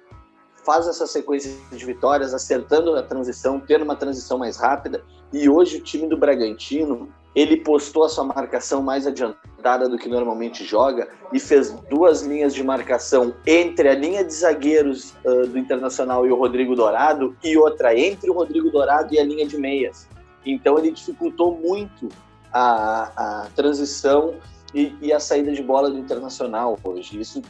Speaker 3: Faz essa sequência de vitórias, acertando a transição, tendo uma transição mais rápida, e hoje o time do Bragantino ele postou a sua marcação mais adiantada do que normalmente joga e fez duas linhas de marcação entre a linha de zagueiros uh, do Internacional e o Rodrigo Dourado e outra entre o Rodrigo Dourado e a linha de meias. Então ele dificultou muito a, a transição e, e, a saída de bola do Internacional hoje. Isso,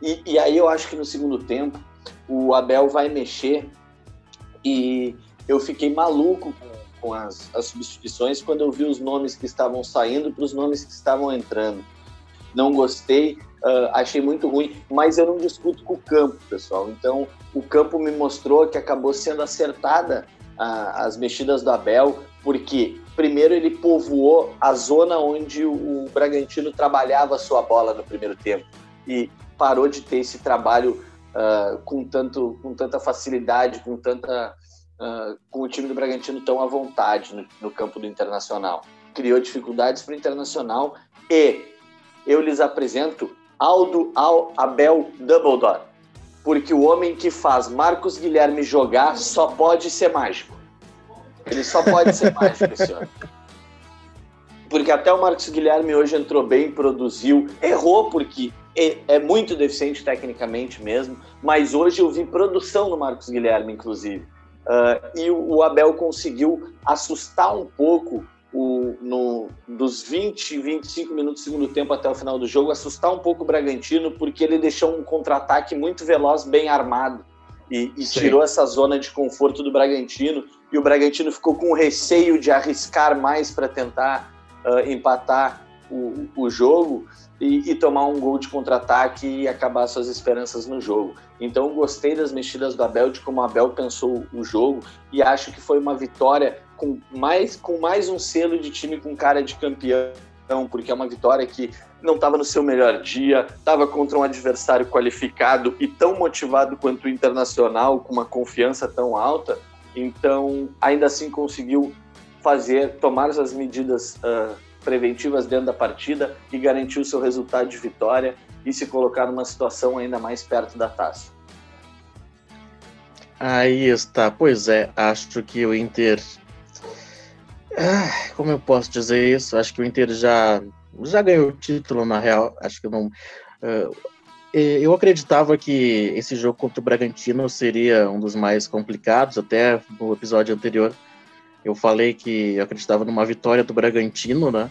Speaker 3: e, e aí eu acho que no segundo tempo o Abel vai mexer e eu fiquei maluco com com as, as substituições quando eu vi os nomes que estavam saindo para os nomes que estavam entrando. Não gostei, uh, achei muito ruim, mas eu não discuto com o campo, pessoal. Então, o campo me mostrou que acabou sendo acertada uh, as mexidas do Abel, porque primeiro ele povoou a zona onde o Bragantino trabalhava a sua bola no primeiro tempo e parou de ter esse trabalho uh, com, tanto, com tanta facilidade, com tanta uh, com o time do Bragantino tão à vontade no, no campo do Internacional. Criou dificuldades para o Internacional e eu lhes apresento Aldo Al Abel Dumbledore, porque o homem que faz Marcos Guilherme jogar só pode ser mágico. Ele só pode ser mágico ano. Porque até o Marcos Guilherme hoje entrou bem, produziu, errou porque é, é muito deficiente tecnicamente mesmo, mas hoje eu vi produção no Marcos Guilherme, inclusive. Uh, e o Abel conseguiu assustar um pouco o, no, dos 20, 25 minutos do segundo tempo até o final do jogo, assustar um pouco o Bragantino, porque ele deixou um contra-ataque muito veloz, bem armado, e, e tirou essa zona de conforto do Bragantino. E o Bragantino ficou com receio de arriscar mais para tentar uh, empatar o, o jogo e, e tomar um gol de contra-ataque e acabar suas esperanças no jogo. Então gostei das mexidas do Abel, de como o Abel pensou o jogo e acho que foi uma vitória com mais, com mais um selo de time com cara de campeão, porque é uma vitória que não estava no seu melhor dia, estava contra um adversário qualificado e tão motivado quanto o Internacional, com uma confiança tão alta, então ainda assim conseguiu fazer, tomar as medidas uh, preventivas dentro da partida e garantir o seu resultado de vitória e se colocar numa situação ainda mais perto da taça.
Speaker 2: Aí está, pois é, acho que o Inter. Ah, como eu posso dizer isso? Acho que o Inter já, já ganhou o título, na real. Acho que não. Uh, eu acreditava que esse jogo contra o Bragantino seria um dos mais complicados, até no episódio anterior eu falei que acreditava numa vitória do Bragantino, né?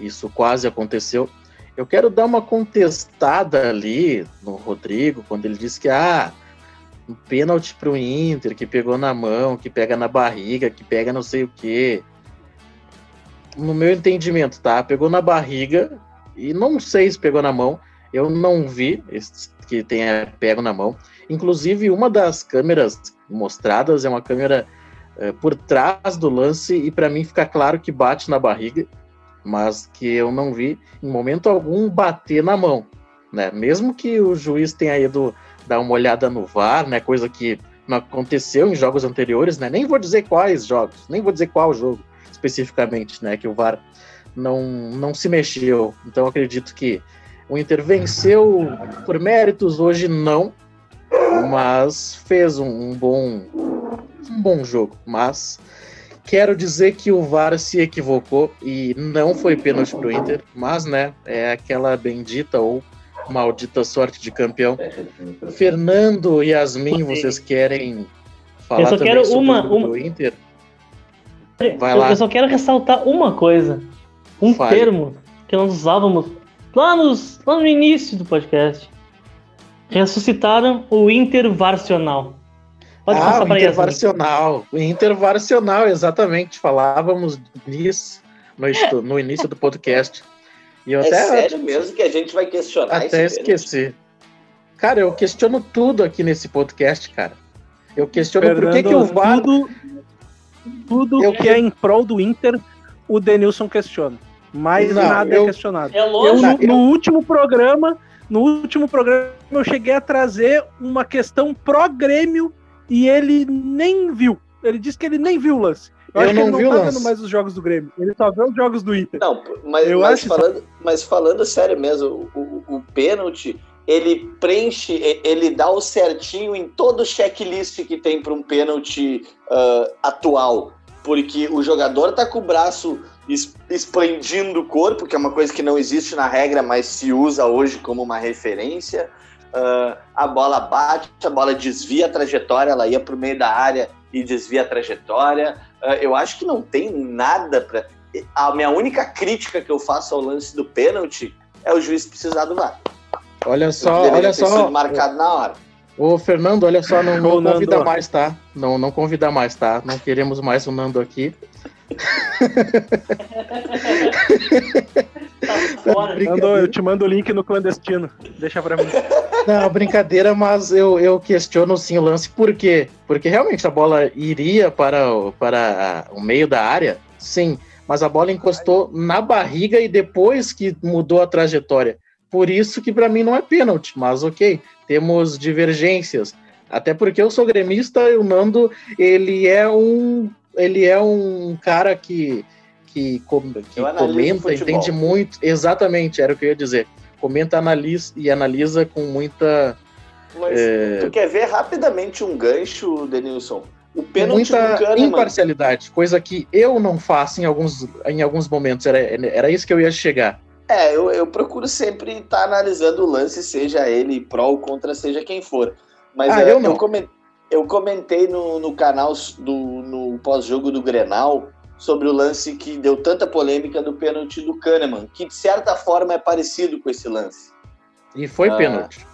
Speaker 2: Isso quase aconteceu. Eu quero dar uma contestada ali no Rodrigo, quando ele disse que ah, um pênalti pro Inter, que pegou na mão, que pega na barriga, que pega não sei o quê. No meu entendimento, tá? Pegou na barriga e não sei se pegou na mão. Eu não vi que tenha pego na mão. Inclusive, uma das câmeras mostradas é uma câmera é, por trás do lance e para mim fica claro que bate na barriga, mas que eu não vi em momento algum bater na mão, né? Mesmo que o juiz tenha ido dar uma olhada no VAR, né? Coisa que não aconteceu em jogos anteriores, né? Nem vou dizer quais jogos, nem vou dizer qual jogo especificamente, né? Que o VAR não, não se mexeu. Então acredito que o Inter venceu por méritos, hoje não, mas fez um, um bom um bom jogo. Mas quero dizer que o VAR se equivocou e não foi pênalti pro Inter, mas né, é aquela bendita ou maldita sorte de campeão. Fernando e Yasmin, vocês querem falar
Speaker 4: eu só
Speaker 2: também
Speaker 4: quero
Speaker 2: sobre
Speaker 4: uma,
Speaker 2: o
Speaker 4: uma...
Speaker 2: Inter?
Speaker 4: Vai eu, lá. eu só quero ressaltar uma coisa. Um Fale. termo que nós usávamos lá, nos, lá no início do podcast. Ressuscitaram o intervarcional.
Speaker 2: Pode ah, o intervarcional. O intervarcional, exatamente. Falávamos nisso no, no início do podcast.
Speaker 3: E eu é até, sério mesmo que a gente vai questionar
Speaker 2: Até esqueci. Cara, eu questiono tudo aqui nesse podcast, cara. Eu questiono Fernando, por que, que o VAR...
Speaker 5: Tudo, tudo eu que é em prol do Inter, o Denilson questiona. Mais não, nada é eu, é questionado. É
Speaker 4: lógico.
Speaker 5: Eu, no, no último programa, no último programa, eu cheguei a trazer uma questão pró-grêmio e ele nem viu. Ele disse que ele nem viu o lance. Eu, eu acho que ele não tá vendo mais os jogos do Grêmio. Ele só vê os jogos do Inter.
Speaker 3: Não, mas, mas falando, mas falando sério mesmo, o, o, o pênalti, ele preenche, ele dá o certinho em todo o checklist que tem para um pênalti uh, atual. Porque o jogador tá com o braço expandindo o corpo, que é uma coisa que não existe na regra, mas se usa hoje como uma referência. Uh, a bola bate, a bola desvia a trajetória, ela ia para o meio da área e desvia a trajetória. Uh, eu acho que não tem nada para. A minha única crítica que eu faço ao lance do pênalti é o juiz precisar do VAR.
Speaker 2: Olha só, olha só.
Speaker 3: marcado na hora.
Speaker 2: Ô, Fernando, olha só, não, não convida mais, tá? Não, não convida mais, tá? Não queremos mais o Nando aqui.
Speaker 5: Nando, eu te mando o link no clandestino. Deixa pra mim.
Speaker 2: Não, brincadeira, mas eu, eu questiono sim o lance. Por quê? Porque realmente a bola iria para, o, para o meio da área, sim. Mas a bola encostou na barriga e depois que mudou a trajetória. Por isso que para mim não é pênalti, mas ok, temos divergências. Até porque eu sou gremista e o Nando, ele é um ele é um cara que que, que comenta, entende muito. Exatamente, era o que eu ia dizer. Comenta analisa, e analisa com muita.
Speaker 3: Mas é... tu quer ver rapidamente um gancho, Denilson? O pênalti
Speaker 2: muita
Speaker 3: do Kahneman.
Speaker 2: imparcialidade, coisa que eu não faço em alguns, em alguns momentos. Era, era isso que eu ia chegar.
Speaker 3: É, eu, eu procuro sempre estar tá analisando o lance, seja ele pró ou contra, seja quem for. Mas ah, é, eu, não. eu comentei, eu comentei no, no canal do no pós-jogo do Grenal sobre o lance que deu tanta polêmica do pênalti do Kahneman, que de certa forma é parecido com esse lance.
Speaker 2: E foi ah, pênalti.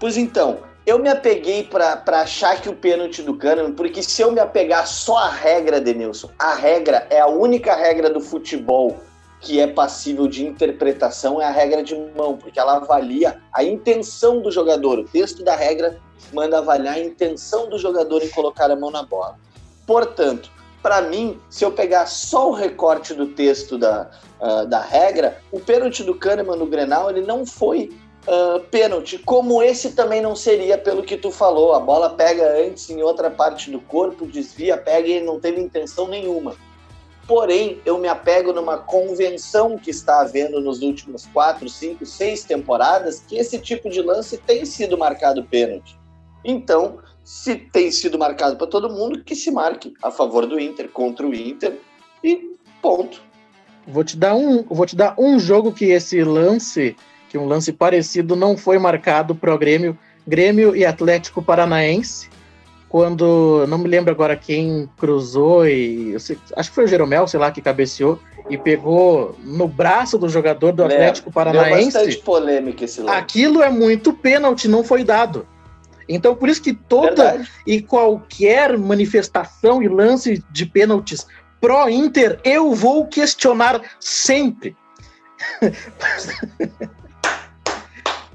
Speaker 3: Pois então, eu me apeguei para achar que o pênalti do Kahneman, porque se eu me apegar só à regra, Denilson, a regra é a única regra do futebol que é passível de interpretação é a regra de mão, porque ela avalia a intenção do jogador. O texto da regra manda avaliar a intenção do jogador em colocar a mão na bola. Portanto, para mim, se eu pegar só o recorte do texto da, uh, da regra, o pênalti do Kahneman no Grenal ele não foi uh, pênalti, como esse também não seria pelo que tu falou. A bola pega antes em outra parte do corpo, desvia, pega e não teve intenção nenhuma. Porém, eu me apego numa convenção que está havendo nos últimos quatro, cinco, seis temporadas que esse tipo de lance tem sido marcado pênalti. Então, se tem sido marcado para todo mundo, que se marque a favor do Inter, contra o Inter e ponto.
Speaker 2: Vou te dar um, vou te dar um jogo que esse lance, que um lance parecido não foi marcado para o Grêmio, Grêmio e Atlético Paranaense quando não me lembro agora quem cruzou e sei, acho que foi o Jeromel, sei lá, que cabeceou e pegou no braço do jogador do Atlético Paranaense.
Speaker 3: Deu bastante polêmica esse lance.
Speaker 2: Aquilo é muito pênalti, não foi dado. Então, por isso que toda
Speaker 3: Verdade.
Speaker 2: e qualquer manifestação e lance de pênaltis pró-Inter, eu vou questionar sempre.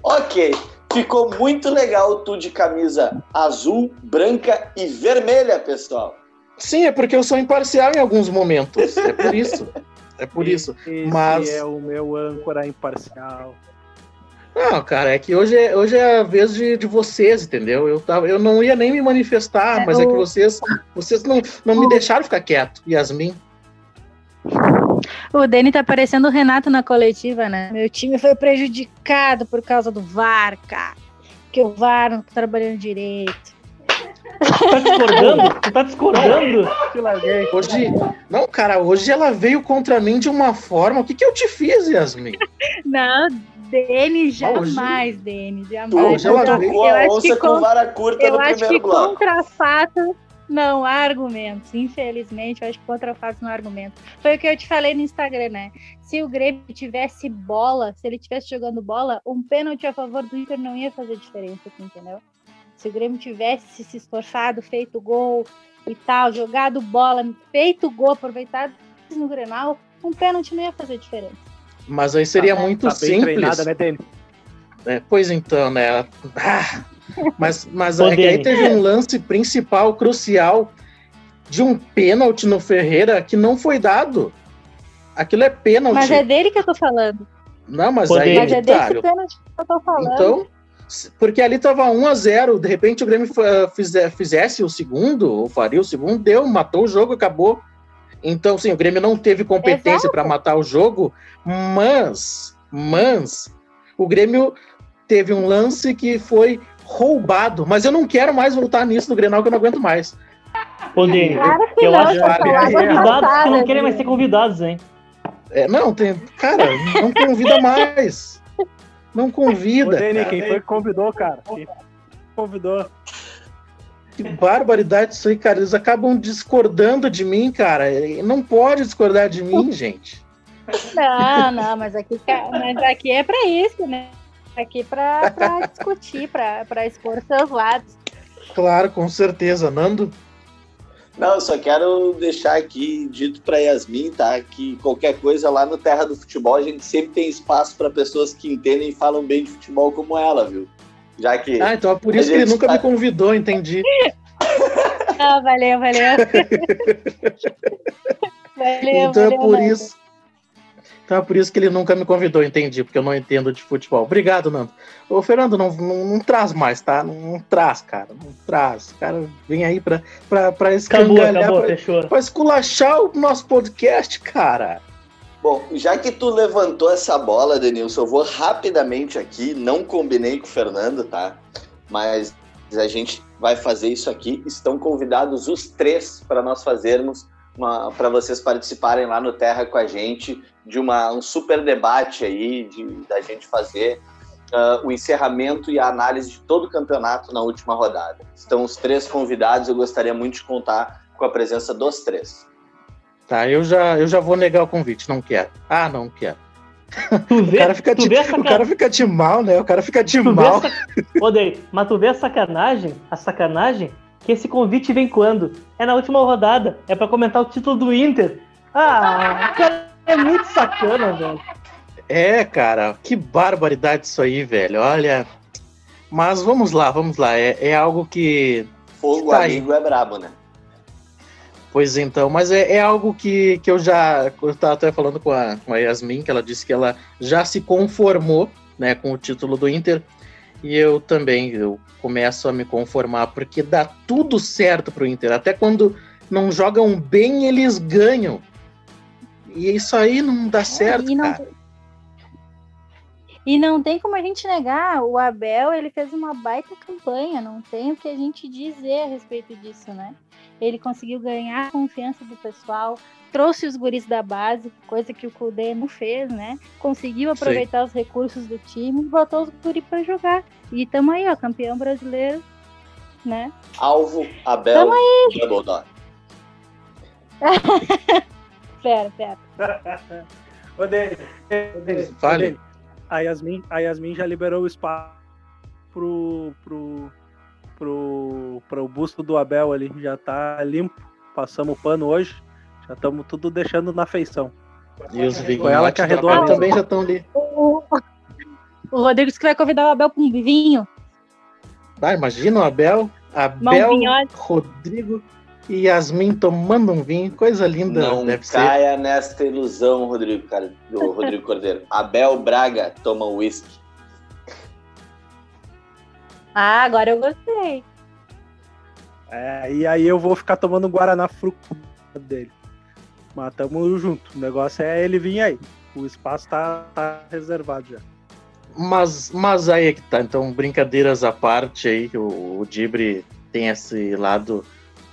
Speaker 3: Ok, ficou muito legal tu de camisa azul, branca e vermelha, pessoal.
Speaker 2: Sim, é porque eu sou imparcial em alguns momentos. É por isso. É por isso.
Speaker 5: Esse
Speaker 2: Mas-
Speaker 5: é o meu âncora imparcial.
Speaker 2: Não, cara, é que hoje é, hoje é a vez de, de vocês, entendeu? Eu, tava, eu não ia nem me manifestar,
Speaker 6: É,
Speaker 2: mas é que
Speaker 6: o-
Speaker 2: vocês, vocês não, não me deixaram ficar quieto. Yasmin.
Speaker 6: O Dani tá parecendo o Renato na coletiva, né? Meu time foi prejudicado por causa do VAR, cara. Porque o VAR não tá trabalhando direito.
Speaker 4: Tu tá discordando? Tu tá discordando?
Speaker 2: Hoje. Não, cara, hoje ela veio contra mim de uma forma. O que, que eu te fiz, Yasmin?
Speaker 6: Não,
Speaker 2: Hoje-
Speaker 6: jamais,
Speaker 3: Tu
Speaker 6: jamais.
Speaker 2: Hoje ela
Speaker 6: eu,
Speaker 3: tocou a
Speaker 6: acho
Speaker 3: onça
Speaker 6: que
Speaker 3: com vara curta
Speaker 6: eu
Speaker 3: no
Speaker 6: acho que
Speaker 3: bloco.
Speaker 6: contra fato não há argumentos. Infelizmente, eu acho que contra fato não há argumentos. Foi o que eu te falei no Instagram, né? Se o Grêmio tivesse bola, se ele tivesse jogando bola, um pênalti a favor do Inter não ia fazer diferença, assim, entendeu? Se o Grêmio tivesse se esforçado, feito gol e tal, jogado bola, feito gol, aproveitado no Grenal, um pênalti não ia fazer diferença.
Speaker 2: Mas aí seria
Speaker 6: Tá,
Speaker 2: muito
Speaker 5: Tá bem
Speaker 2: simples.
Speaker 5: treinada, né, Dani?
Speaker 2: É, pois então, né? Ah, mas mas é que aí teve um lance principal, crucial, de um pênalti no Ferreira que não foi dado. Aquilo é pênalti.
Speaker 6: Mas é dele que eu tô falando.
Speaker 2: Não, mas aí
Speaker 4: Dani.
Speaker 6: Mas é desse pênalti que eu tô falando.
Speaker 2: Então, porque ali tava 1 a 0 de repente o Grêmio fize- fizesse o segundo, ou faria o segundo, deu, matou o jogo, acabou. Então, sim, o Grêmio não teve competência para matar o jogo, mas, mas, o Grêmio teve um lance que foi roubado, mas eu não quero mais voltar nisso no Grenal, que eu não aguento mais.
Speaker 4: Ô, Dani,
Speaker 6: Claro que
Speaker 4: eu
Speaker 6: não,
Speaker 4: acho
Speaker 2: que é
Speaker 4: convidados que não querem mais ser convidados, hein?
Speaker 2: É, não, tem, cara, não convida mais. Não
Speaker 5: Ô,
Speaker 2: convida.
Speaker 5: Dani,
Speaker 2: cara.
Speaker 5: quem foi que convidou, cara? Quem convidou?
Speaker 2: Que barbaridade isso aí, cara. Eles acabam discordando de mim, cara. Não pode discordar de mim, gente.
Speaker 6: Não, não, mas aqui, mas aqui é pra isso, né? Aqui pra, pra discutir, pra, pra expor seus lados.
Speaker 2: Claro, com certeza. Nando,
Speaker 3: Não, eu só quero deixar aqui dito pra Yasmin, tá? Que qualquer coisa lá no Terra do Futebol, a gente sempre tem espaço pra pessoas que entendem e falam bem de futebol como ela, viu? Já que.
Speaker 2: Ah, então é por isso que ele nunca
Speaker 3: tá-
Speaker 2: me convidou, entendi.
Speaker 6: Ah, valeu, valeu. valeu,
Speaker 2: Então é
Speaker 6: valeu,
Speaker 2: por
Speaker 6: Nando.
Speaker 2: isso. Então é por isso que ele nunca me convidou, entendi, porque eu não entendo de futebol. Obrigado, Nando. Ô, Fernando, não, não, não traz mais, tá? Não, não traz, cara. Não traz. O cara vem aí pra, pra, pra
Speaker 4: Acabou,
Speaker 2: escangalhar,
Speaker 4: acabou,
Speaker 2: pra,
Speaker 4: fechou.
Speaker 2: pra esculachar o nosso podcast, cara.
Speaker 3: Bom, já que tu levantou essa bola, Denilson, eu vou rapidamente aqui. Não combinei com o Fernando, tá? Mas a gente vai fazer isso aqui. Estão convidados os três para nós fazermos, para vocês participarem lá no Terra com a gente, de uma, um super debate aí, de, da gente fazer ah, o encerramento e a análise de todo o campeonato na última rodada. Estão os três convidados, eu gostaria muito de contar com a presença dos três.
Speaker 2: Tá, eu já, eu já vou negar o convite, não quero. Ah, não quero.
Speaker 4: Tu
Speaker 2: O
Speaker 4: vê,
Speaker 2: cara fica
Speaker 4: tu
Speaker 2: de, o cara fica de mal, né? O cara fica de
Speaker 4: Tu
Speaker 2: mal.
Speaker 4: sac- Ô, Dei, mas tu vê a sacanagem, a sacanagem, que esse convite vem quando? É na última rodada, é pra comentar o título do Inter. Ah, o cara é muito sacana, velho.
Speaker 2: É, cara, que barbaridade isso aí, velho. Olha. Mas vamos lá, vamos lá. É, é algo que.
Speaker 3: Fogo
Speaker 2: Tá aí.
Speaker 3: amigo é brabo, né?
Speaker 2: Pois então, mas é, é algo que, que eu já. Eu tava até falando com a, com a Yasmin, que ela disse que ela já se conformou né, com o título do Inter. E eu também, eu começo a me conformar, porque dá tudo certo pro Inter. Até quando não jogam bem, eles ganham. E isso aí não dá certo,
Speaker 6: e não,
Speaker 2: cara.
Speaker 6: e não tem como a gente negar, o Abel ele fez uma baita campanha, não tem o que a gente dizer a respeito disso, né? Ele conseguiu ganhar a confiança do pessoal, trouxe os guris da base, coisa que o Kudê não fez, né? Conseguiu aproveitar os recursos do time e botou os guris para jogar. E tamo aí, ó, campeão brasileiro, né?
Speaker 3: Alvo, Abel,
Speaker 6: Tamo
Speaker 3: Double Dog.
Speaker 6: Pera, pera.
Speaker 5: Ô, ô,
Speaker 2: Fale.
Speaker 5: A Yasmin, a Yasmin já liberou o espaço pro, pro, pro, pro busto do Abel ali. Já tá limpo. Passamos o pano hoje. Já estamos tudo deixando na feição.
Speaker 2: E os
Speaker 5: Foi ela que arredou a
Speaker 2: também já estão ali.
Speaker 6: O, o Rodrigo disse que vai convidar o Abel para um vinho.
Speaker 2: Ah, imagina o Abel, Abel. Rodrigo e Yasmin tomando um vinho. Coisa linda
Speaker 3: Não
Speaker 2: deve ser.
Speaker 3: caia nesta ilusão, Rodrigo, cara, do Rodrigo Cordeiro. Abel Braga toma uísque.
Speaker 6: Ah, agora eu gostei.
Speaker 5: É, e aí eu vou ficar tomando um Guaraná fruto dele. Mas tamo junto. O negócio é ele vir aí. O espaço tá, tá reservado já.
Speaker 2: Mas, mas aí é que tá. Então, brincadeiras à parte aí, o, o Dibre tem esse lado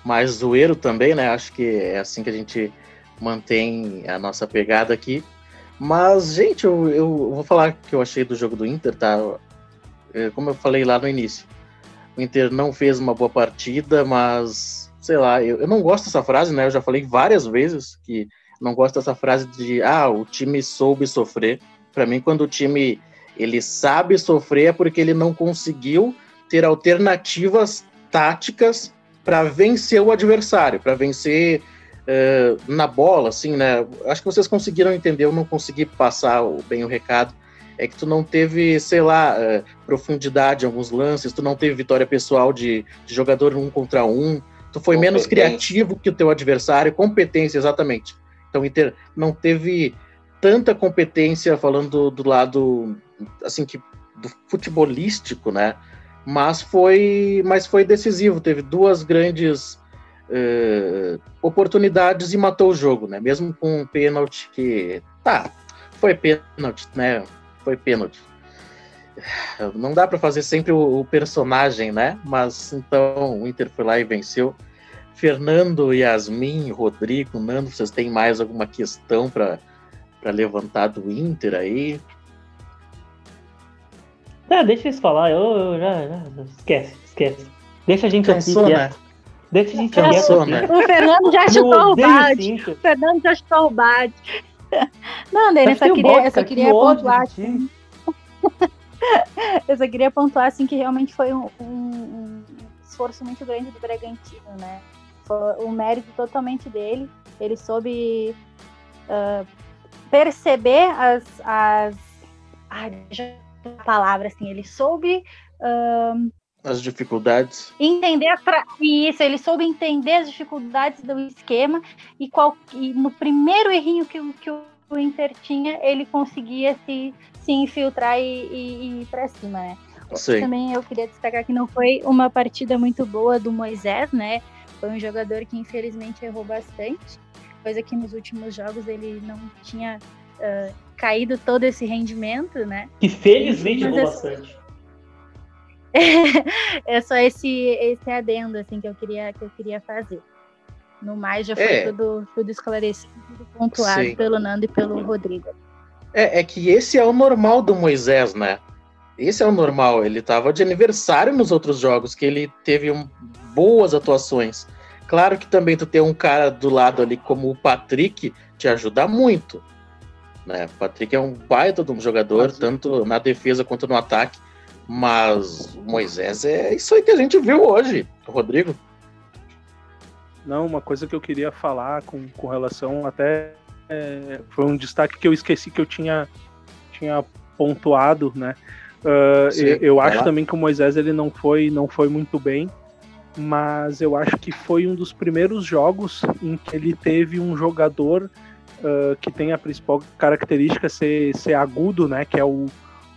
Speaker 2: mais zoeiro também, né? Acho que é assim que a gente mantém a nossa pegada aqui. Mas, gente, eu, eu vou falar o que eu achei do jogo do Inter, tá? É, Como eu falei lá no início, o Inter não fez uma boa partida, mas sei lá, eu, eu não gosto dessa frase, né? Eu já falei várias vezes que não gosto dessa frase de ah, o time soube sofrer. Para mim, quando o time ele sabe sofrer é porque ele não conseguiu ter alternativas táticas para vencer o adversário, para vencer eh, na bola, assim, né? Acho que vocês conseguiram entender, eu não consegui passar bem o recado. É que tu não teve, sei lá, eh, profundidade em alguns lances, tu não teve vitória pessoal de, de jogador um contra um, tu foi menos criativo que o teu adversário, competência, exatamente. Então o Inter não teve tanta competência falando do, do lado assim que do futebolístico, né? Mas foi, mas foi decisivo. Teve duas grandes eh, oportunidades e matou o jogo, né? Mesmo com um pênalti que tá, foi pênalti, né? Foi pênalti. Não dá para fazer sempre o, o personagem, né? Mas então o Inter foi lá e venceu. Fernando, Yasmin, Rodrigo, Nando, vocês têm mais alguma questão para levantar do Inter aí?
Speaker 4: Tá, deixa eles falar, eu, eu já, já- Esquece, esquece. Deixa a gente
Speaker 2: Cansou,
Speaker 4: aqui
Speaker 2: né?
Speaker 4: Deixa a gente
Speaker 2: Cansou, né?
Speaker 6: O Fernando já chutou o.
Speaker 4: Cinco.
Speaker 6: O Fernando já chutou o balde. Não, Dani, eu só queria,
Speaker 4: balde,
Speaker 6: eu só queria
Speaker 4: que
Speaker 6: pontuar
Speaker 4: time.
Speaker 6: Eu só queria pontuar assim que realmente foi um, um- um esforço muito grande do Bragantino, né? Foi um mérito totalmente dele. Ele soube ah, perceber as, as ai, a palavra assim, ele soube ah,
Speaker 2: As dificuldades.
Speaker 6: entender a isso, ele soube entender as dificuldades do esquema e, qual, e no primeiro errinho que, o- que o Inter tinha, ele conseguia se, se infiltrar e, e- e ir para cima, né?
Speaker 2: Sim.
Speaker 6: Também eu queria destacar que não foi uma partida muito boa do Moisés, né? Foi um jogador que infelizmente errou bastante, coisa que nos últimos jogos ele não tinha ah, caído todo esse rendimento, né?
Speaker 4: Que felizmente errou
Speaker 6: é-
Speaker 4: bastante.
Speaker 6: é só esse, esse adendo assim que eu queria que eu queria fazer. No mais já foi
Speaker 2: É.
Speaker 6: tudo, tudo esclarecido, tudo pontuado
Speaker 2: Sim.
Speaker 6: pelo Nando e pelo Rodrigo.
Speaker 2: É, é que esse é o normal do Moisés, né? Esse é o normal. Ele tava de aniversário nos outros jogos, que ele teve um- boas atuações. Claro que também tu ter um cara do lado ali como o Patrick te ajuda muito. Né? O Patrick é um baita de um jogador, tanto na defesa quanto no ataque. Mas Moisés é isso aí que a gente viu hoje, Rodrigo.
Speaker 5: Não, uma coisa que eu queria falar com, com relação até é, foi um destaque que eu esqueci que eu tinha, tinha pontuado, né? Ah,
Speaker 2: Sim,
Speaker 5: eu acho também que o Moisés ele não foi, não foi muito bem, mas eu acho que foi um dos primeiros jogos em que ele teve um jogador ah, que tem a principal característica ser, ser agudo, né? Que é o,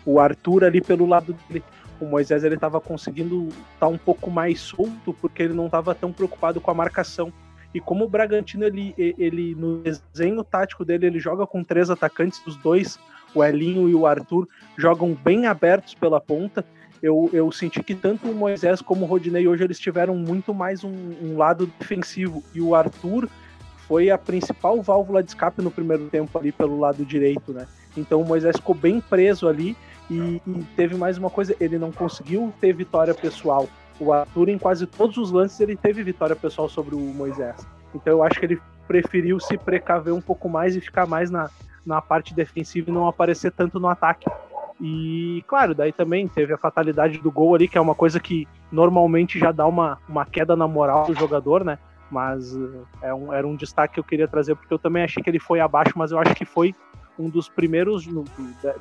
Speaker 5: o Arthur ali pelo lado dele. O Moisés ele estava conseguindo estar um pouco mais solto porque ele não estava tão preocupado com a marcação. E como o Bragantino ele, ele no desenho tático dele ele joga com três atacantes, os dois, o Elinho e o Arthur, jogam bem abertos pela ponta. Eu, eu senti que tanto o Moisés como o Rodinei hoje eles tiveram muito mais um, um lado defensivo e o Arthur foi a principal válvula de escape no primeiro tempo ali pelo lado direito, né? Então o Moisés ficou bem preso ali e, e teve mais uma coisa, ele não conseguiu ter vitória pessoal. O Arthur, em quase todos os lances, ele teve vitória pessoal sobre o Moisés. Então eu acho que ele preferiu se precaver um pouco mais e ficar mais na, na parte defensiva e não aparecer tanto no ataque. E, claro, daí também teve a fatalidade do gol ali, que é uma coisa que normalmente já dá uma, uma queda na moral do jogador, né? Mas é um, era um destaque que eu queria trazer, porque eu também achei que ele foi abaixo, mas eu acho que foi um dos primeiros no,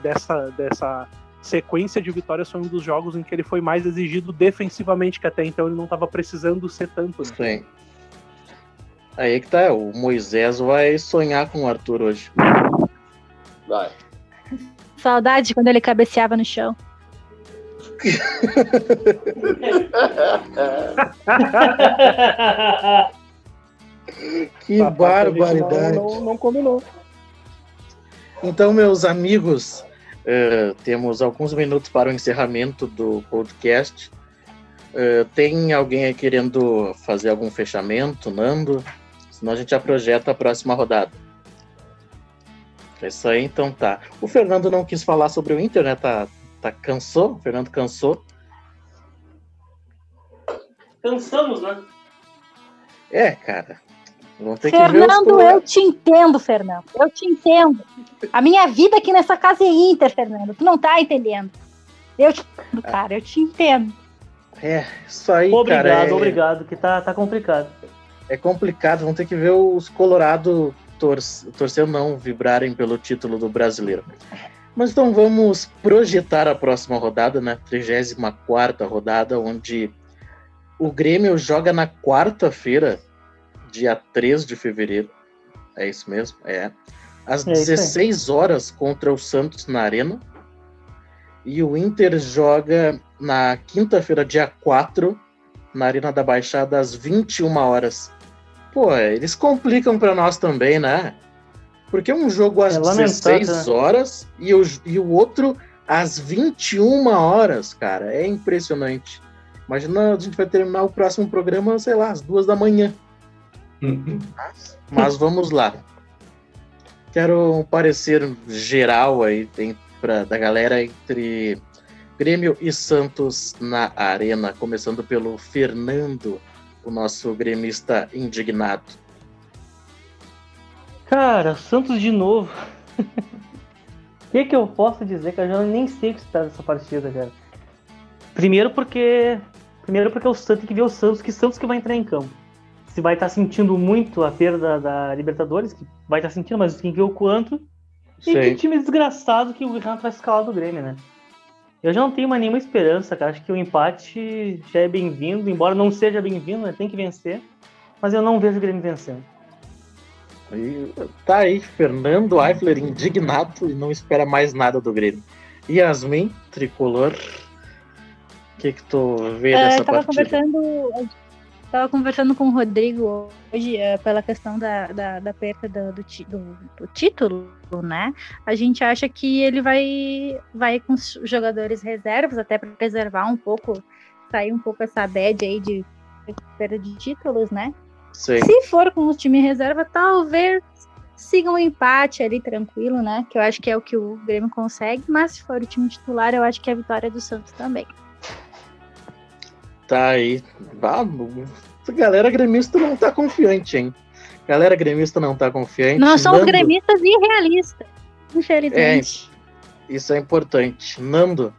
Speaker 5: dessa, dessa sequência de vitórias foi um dos jogos em que ele foi mais exigido defensivamente, que até então ele não estava precisando ser tanto. Né?
Speaker 2: Sim. Aí que tá, o Moisés vai sonhar com o Arthur hoje.
Speaker 3: Vai.
Speaker 6: Saudade quando ele cabeceava no chão.
Speaker 2: que barbaridade.
Speaker 5: Não, não, não combinou.
Speaker 2: Então, meus amigos, uh, temos alguns minutos para o encerramento do podcast. Uh, tem alguém aí querendo fazer algum fechamento, Nando? Senão a gente já projeta a próxima rodada. É isso aí, então tá. O Fernando não quis falar sobre o Inter, né? Tá, tá cansou? O Fernando cansou.
Speaker 4: Cansamos, né?
Speaker 2: É, cara.
Speaker 6: Fernando, eu te entendo, Fernando. Eu te entendo. A minha vida aqui nessa casa é Inter, Fernando. Tu não tá entendendo. Eu te entendo, cara. Eu te entendo.
Speaker 2: É, isso aí,
Speaker 4: obrigado,
Speaker 2: cara.
Speaker 4: Obrigado, é... obrigado, que tá, tá complicado.
Speaker 2: É complicado. Vamos ter que ver os Colorado torcer não vibrarem pelo título do brasileiro. Mas então vamos projetar a próxima rodada, né? 34 rodada, onde o Grêmio joga na quarta-feira, dia 3 de fevereiro. É isso mesmo? É. Às é 16 horas contra o Santos na Arena. E o Inter joga na quinta-feira, dia 4, na Arena da Baixada, às 21 horas. Pô, eles complicam para nós também, né? Porque um jogo às é 16 né? horas e o, e o outro às 21 horas, cara. É impressionante. Imagina a gente vai terminar o próximo programa, sei lá, às duas da manhã. Mas, mas vamos lá. Quero um parecer geral aí tem, pra, da galera entre Grêmio e Santos na arena, começando pelo Fernando o nosso gremista indignado?
Speaker 4: Cara, Santos de novo. O que, que eu posso dizer, cara? Eu nem sei o que está dessa partida, cara. Primeiro porque. Primeiro porque o Santos tem que ver o Santos, que Santos que vai entrar em campo. Se vai estar tá sentindo muito a perda da Libertadores, que vai estar tá sentindo, mas tem que ver o quanto. E que time desgraçado que o Renato vai escalar do Grêmio, né? Eu já não tenho mais nenhuma esperança, cara. Acho que o empate já é bem-vindo, embora não seja bem-vindo, né? tem que vencer. Mas eu não vejo o Grêmio vencendo.
Speaker 2: E tá aí, Fernando Eifler indignado e não espera mais nada do Grêmio. Yasmin, tricolor, o que que tu vê uh, dessa
Speaker 6: eu tava
Speaker 2: partida?
Speaker 6: Conversando, Estava conversando com o Rodrigo hoje uh, pela questão da, da, da perda do, do, do, do, título, né? A gente acha que ele vai, vai com os jogadores reservas, até para preservar um pouco, sair um pouco essa bad aí de perda de títulos, né?
Speaker 2: Sim.
Speaker 6: Se for com o time reserva, talvez siga um empate ali tranquilo, né? Que eu acho que é o que o Grêmio consegue, mas se for o time titular, eu acho que é a vitória do Santos também.
Speaker 2: Tá aí. Vamos. A galera gremista não tá confiante, hein? Galera gremista não tá confiante.
Speaker 6: Nós somos Nando... gremistas e realistas, infelizmente.
Speaker 2: É, isso é importante. Nando.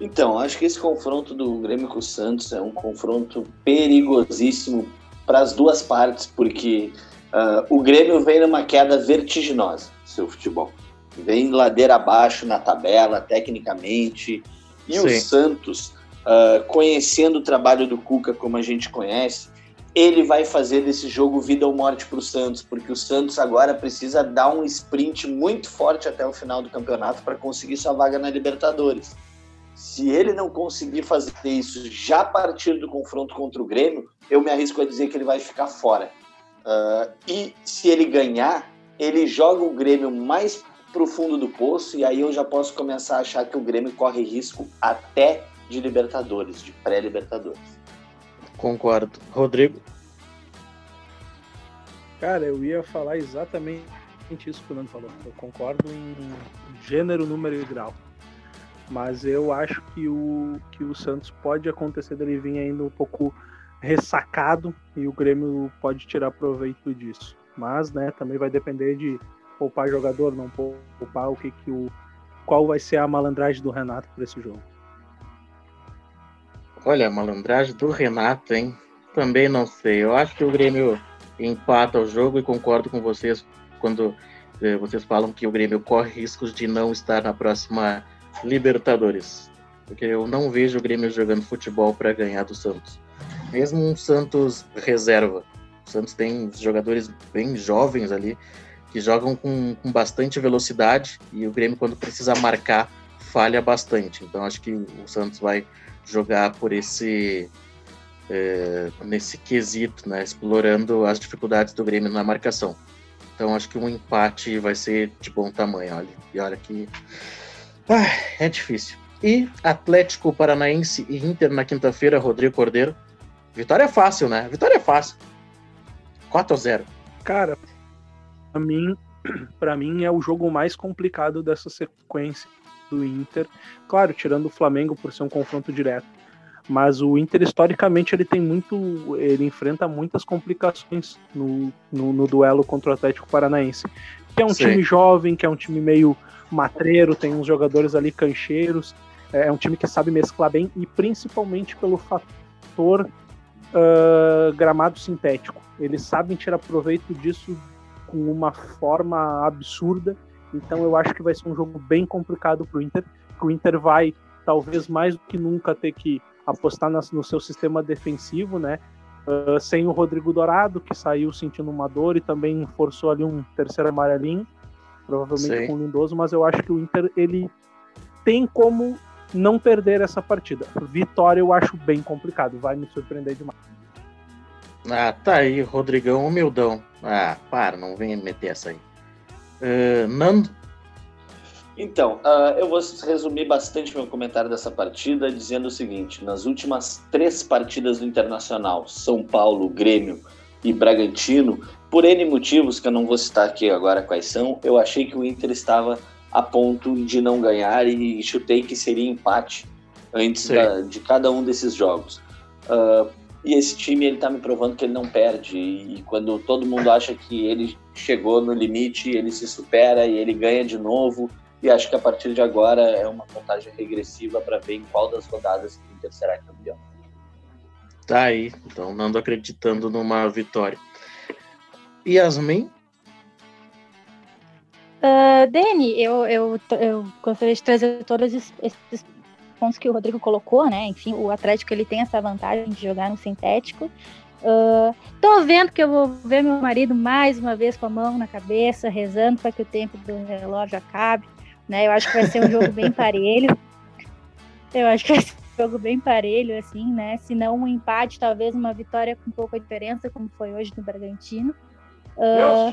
Speaker 3: Então, acho que esse confronto do Grêmio com o Santos é um confronto perigosíssimo para as duas partes, porque uh, o Grêmio vem numa queda vertiginosa, seu futebol. Vem ladeira abaixo na tabela, tecnicamente. E Sim. o Santos uh, conhecendo o trabalho do Cuca como a gente conhece, ele vai fazer desse jogo vida ou morte para o Santos, porque o Santos agora precisa dar um sprint muito forte até o final do campeonato para conseguir sua vaga na Libertadores. Se ele não conseguir fazer isso já a partir do confronto contra o Grêmio, eu me arrisco a dizer que ele vai ficar fora. Uh, e se ele ganhar, ele joga o Grêmio mais para o fundo do poço, e aí eu já posso começar a achar que o Grêmio corre risco até de Libertadores, de pré-Libertadores.
Speaker 2: Concordo. Rodrigo?
Speaker 5: Cara, eu ia falar exatamente isso que o Nando falou. Eu concordo em gênero, número e grau. Mas eu acho que o, que o Santos pode acontecer dele vir ainda um pouco ressacado e o Grêmio pode tirar proveito disso. Mas, né, também vai depender de poupar jogador, não poupar, o que, que o qual vai ser a malandragem do Renato para esse jogo.
Speaker 2: Olha, a malandragem do Renato, hein? Também não sei. Eu acho que o Grêmio empata o jogo e concordo com vocês quando eh, vocês falam que o Grêmio corre riscos de não estar na próxima Libertadores. Porque eu não vejo o Grêmio jogando futebol para ganhar do Santos. Mesmo um Santos reserva. O Santos tem jogadores bem jovens ali que jogam com, com bastante velocidade e o Grêmio, quando precisa marcar, falha bastante. Então acho que o Santos vai jogar por esse é, nesse quesito, né, explorando as dificuldades do Grêmio na marcação. Então acho que um empate vai ser de bom tamanho, olha. E olha que ah, é difícil. E Atlético Paranaense e Inter na quinta-feira, Rodrigo Cordeiro. Vitória é fácil, né? Vitória é fácil. 4 a 0.
Speaker 5: Cara, para mim, para mim é o jogo mais complicado dessa sequência do Inter. Claro, tirando o Flamengo por ser um confronto direto. Mas o Inter, historicamente, ele tem muito. Ele enfrenta muitas complicações no, no, no duelo contra o Atlético Paranaense. Que é um Sim. time jovem, que é um time meio matreiro, tem uns jogadores ali cancheiros. É um time que sabe mesclar bem, e principalmente pelo fator uh, gramado sintético. Eles sabem tirar proveito disso com uma forma absurda. Então eu acho que vai ser um jogo bem complicado para o Inter. Que o Inter vai, talvez mais do que nunca, ter que apostar no seu sistema defensivo, né? Uh, sem o Rodrigo Dourado, que saiu sentindo uma dor e também forçou ali um terceiro amarelinho, provavelmente Sim. com o Lindoso, mas eu acho que o Inter ele tem como não perder essa partida. Vitória eu acho bem complicado, vai me surpreender demais.
Speaker 2: Ah, tá aí, Rodrigão humildão. Ah, para, não venha meter essa aí. Uh, Nando?
Speaker 3: Então, uh, eu vou resumir bastante meu comentário dessa partida dizendo o seguinte: nas últimas três partidas do Internacional, São Paulo, Grêmio e Bragantino, por N motivos que eu não vou citar aqui agora quais são, eu achei que o Inter estava a ponto de não ganhar e chutei que seria empate antes da, de cada um desses jogos. Uh, e esse time ele tá me provando que ele não perde. E quando todo mundo acha que ele chegou no limite, ele se supera e ele ganha de novo. E acho que a partir de agora é uma contagem regressiva para ver em qual das rodadas que o Inter será campeão.
Speaker 2: Tá aí, então Nando acreditando numa vitória. Yasmin?
Speaker 6: Uh, Dani, eu, eu, eu gostaria de trazer todos esses pontos que o Rodrigo colocou, né? Enfim, o Atlético ele tem essa vantagem de jogar no sintético. Uh, tô vendo que eu vou ver meu marido mais uma vez com a mão na cabeça, rezando para que o tempo do relógio acabe. Né? Eu acho que vai ser um jogo bem parelho. Eu acho que vai ser um jogo bem parelho, assim, né? Se não um empate, talvez uma vitória com pouca diferença, como foi hoje no Bragantino. Uh...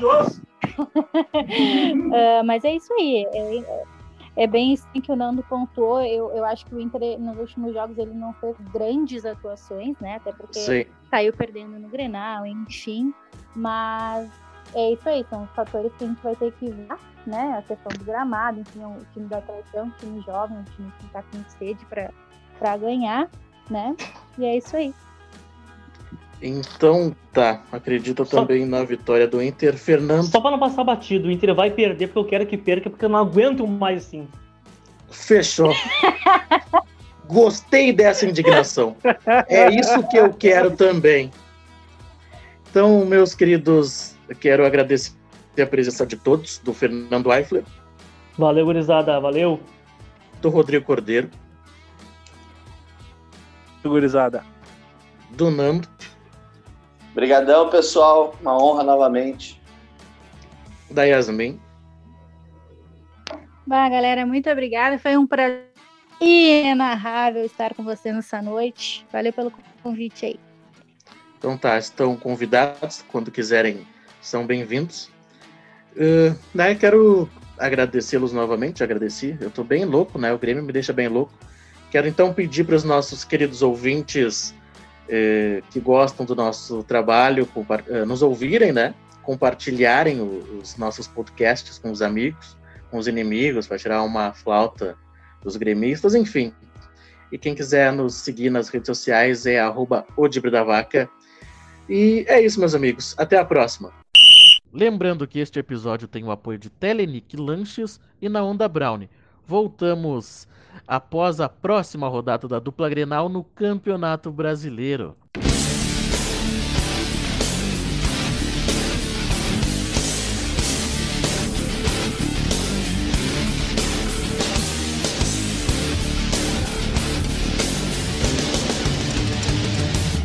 Speaker 6: uh, mas é isso aí. É, é bem assim que o Nando pontuou. Eu, eu acho que o Inter, nos últimos jogos, ele não fez grandes atuações, né? Até porque Sim. saiu perdendo no Grenal, enfim. Mas é isso aí, são os fatores que a gente vai ter que ver, né? A questão do gramado, enfim, o time da atração, um time jovem, um time que tá com sede para ganhar, né? E é isso aí.
Speaker 2: Então tá, acredito Só... também na vitória do Inter. Fernando.
Speaker 4: Só para não passar batido, o Inter vai perder porque eu quero que perca, porque eu não aguento mais assim.
Speaker 2: Fechou. Gostei dessa indignação. É isso que eu quero também. Então, meus queridos, quero agradecer a presença de todos, do Fernando Eifler.
Speaker 4: Valeu, gurizada, valeu.
Speaker 2: Do Rodrigo Cordeiro.
Speaker 5: Gurizada.
Speaker 2: Do Nando.
Speaker 3: Obrigadão, pessoal. Uma honra novamente.
Speaker 2: Da Yasmin.
Speaker 6: Bah, galera, muito obrigada. Foi um prazer inenarrável estar com você nessa noite. Valeu pelo convite aí.
Speaker 2: Então tá, estão convidados. Quando quiserem, são bem-vindos. Uh, né, quero agradecê-los novamente, agradeci. Eu tô bem louco, né? O Grêmio me deixa bem louco. Quero então pedir para os nossos queridos ouvintes eh, que gostam do nosso trabalho eh, nos ouvirem, né? Compartilharem os nossos podcasts com os amigos, com os inimigos, para tirar uma flauta dos gremistas, enfim. E quem quiser nos seguir nas redes sociais é arroba E é isso, meus amigos. Até a próxima. Lembrando que este episódio tem o apoio de Telenic Lanches e na Onda Brownie voltamos após a próxima rodada da dupla Grenal no Campeonato Brasileiro.